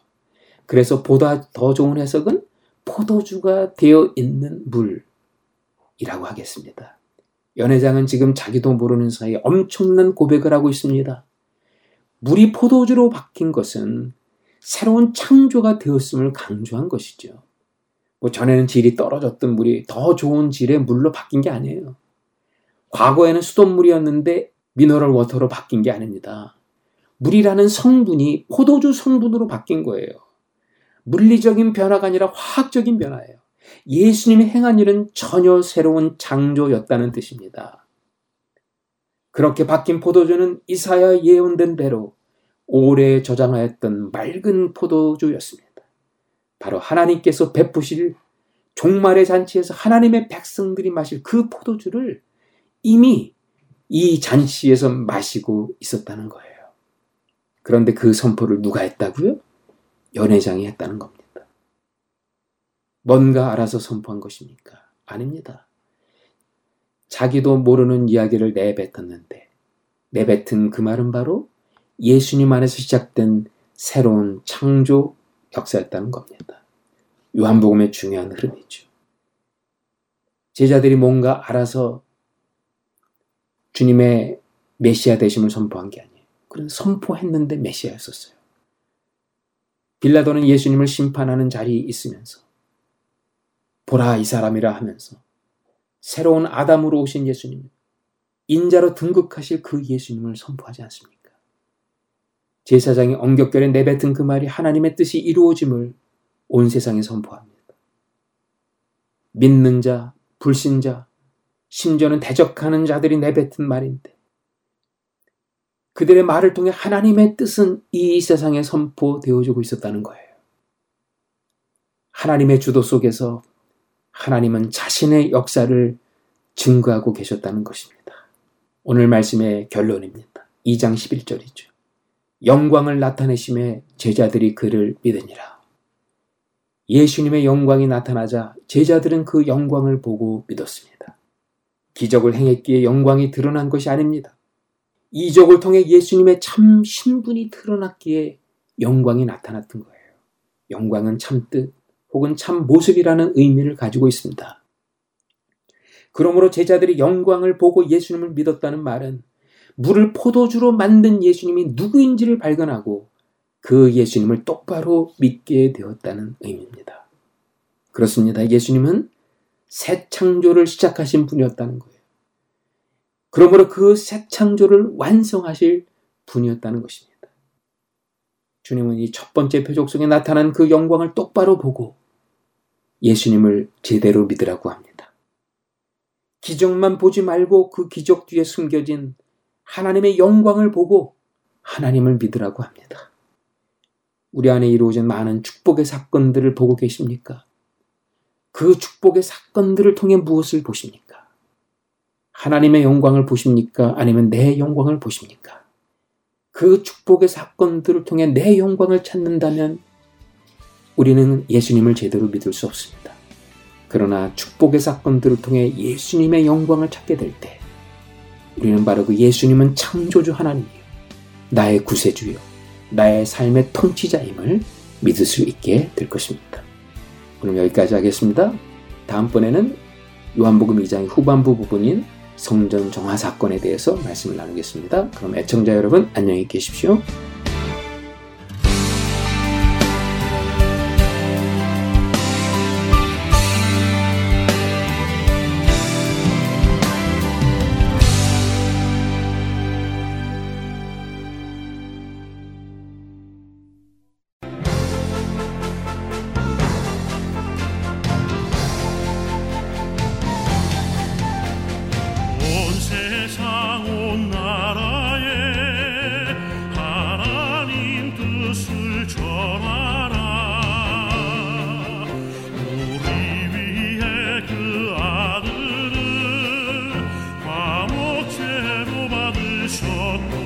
Speaker 6: 그래서 보다 더 좋은 해석은 포도주가 되어 있는 물이라고 하겠습니다. 연회장은 지금 자기도 모르는 사이에 엄청난 고백을 하고 있습니다. 물이 포도주로 바뀐 것은 새로운 창조가 되었음을 강조한 것이죠. 뭐 전에는 질이 떨어졌던 물이 더 좋은 질의 물로 바뀐 게 아니에요. 과거에는 수돗물이었는데 미너럴 워터로 바뀐 게 아닙니다. 물이라는 성분이 포도주 성분으로 바뀐 거예요. 물리적인 변화가 아니라 화학적인 변화예요. 예수님이 행한 일은 전혀 새로운 창조였다는 뜻입니다. 그렇게 바뀐 포도주는 이사야 예언된 대로 오래 저장하였던 맑은 포도주였습니다. 바로 하나님께서 베푸실 종말의 잔치에서 하나님의 백성들이 마실 그 포도주를 이미 이 잔치에서 마시고 있었다는 거예요. 그런데 그 선포를 누가 했다고요? 연회장이 했다는 겁니다. 뭔가 알아서 선포한 것입니까? 아닙니다. 자기도 모르는 이야기를 내뱉었는데 내뱉은 그 말은 바로 예수님 안에서 시작된 새로운 창조 역사였다는 겁니다. 요한복음의 중요한 흐름이죠. 제자들이 뭔가 알아서 주님의 메시아 되심을 선포한 게 아니에요. 그런 선포했는데 메시아였었어요. 빌라도는 예수님을 심판하는 자리에 있으면서 보라 이 사람이라 하면서 새로운 아담으로 오신 예수님, 인자로 등극하실 그 예수님을 선포하지 않습니까? 제사장이 엉겹결에 내뱉은 그 말이 하나님의 뜻이 이루어짐을 온 세상에 선포합니다. 믿는 자, 불신자, 심지어는 대적하는 자들이 내뱉은 말인데 그들의 말을 통해 하나님의 뜻은 이 세상에 선포되어지고 있었다는 거예요. 하나님의 주도 속에서 하나님은 자신의 역사를 증거하고 계셨다는 것입니다. 오늘 말씀의 결론입니다. 2장 11절이죠. 영광을 나타내심에 제자들이 그를 믿으니라. 예수님의 영광이 나타나자 제자들은 그 영광을 보고 믿었습니다. 기적을 행했기에 영광이 드러난 것이 아닙니다. 이적을 통해 예수님의 참 신분이 드러났기에 영광이 나타났던 거예요. 영광은 참뜻 혹은 참 모습이라는 의미를 가지고 있습니다. 그러므로 제자들이 영광을 보고 예수님을 믿었다는 말은 물을 포도주로 만든 예수님이 누구인지를 발견하고 그 예수님을 똑바로 믿게 되었다는 의미입니다. 그렇습니다. 예수님은 새 창조를 시작하신 분이었다는 거예요. 그러므로 그 새 창조를 완성하실 분이었다는 것입니다. 주님은 이 첫 번째 표적 속에 나타난 그 영광을 똑바로 보고 예수님을 제대로 믿으라고 합니다. 기적만 보지 말고 그 기적 뒤에 숨겨진 하나님의 영광을 보고 하나님을 믿으라고 합니다. 우리 안에 이루어진 많은 축복의 사건들을 보고 계십니까? 그 축복의 사건들을 통해 무엇을 보십니까? 하나님의 영광을 보십니까? 아니면 내 영광을 보십니까? 그 축복의 사건들을 통해 내 영광을 찾는다면 우리는 예수님을 제대로 믿을 수 없습니다. 그러나 축복의 사건들을 통해 예수님의 영광을 찾게 될 때, 우리는 바로 그 예수님은 창조주 하나님이요. 나의 구세주요. 나의 삶의 통치자임을 믿을 수 있게 될 것입니다. 그럼 여기까지 하겠습니다. 다음번에는 요한복음 2장 후반부 부분인 성전 정화 사건에 대해서 말씀을 나누겠습니다. 그럼 애청자 여러분 안녕히 계십시오.
Speaker 3: on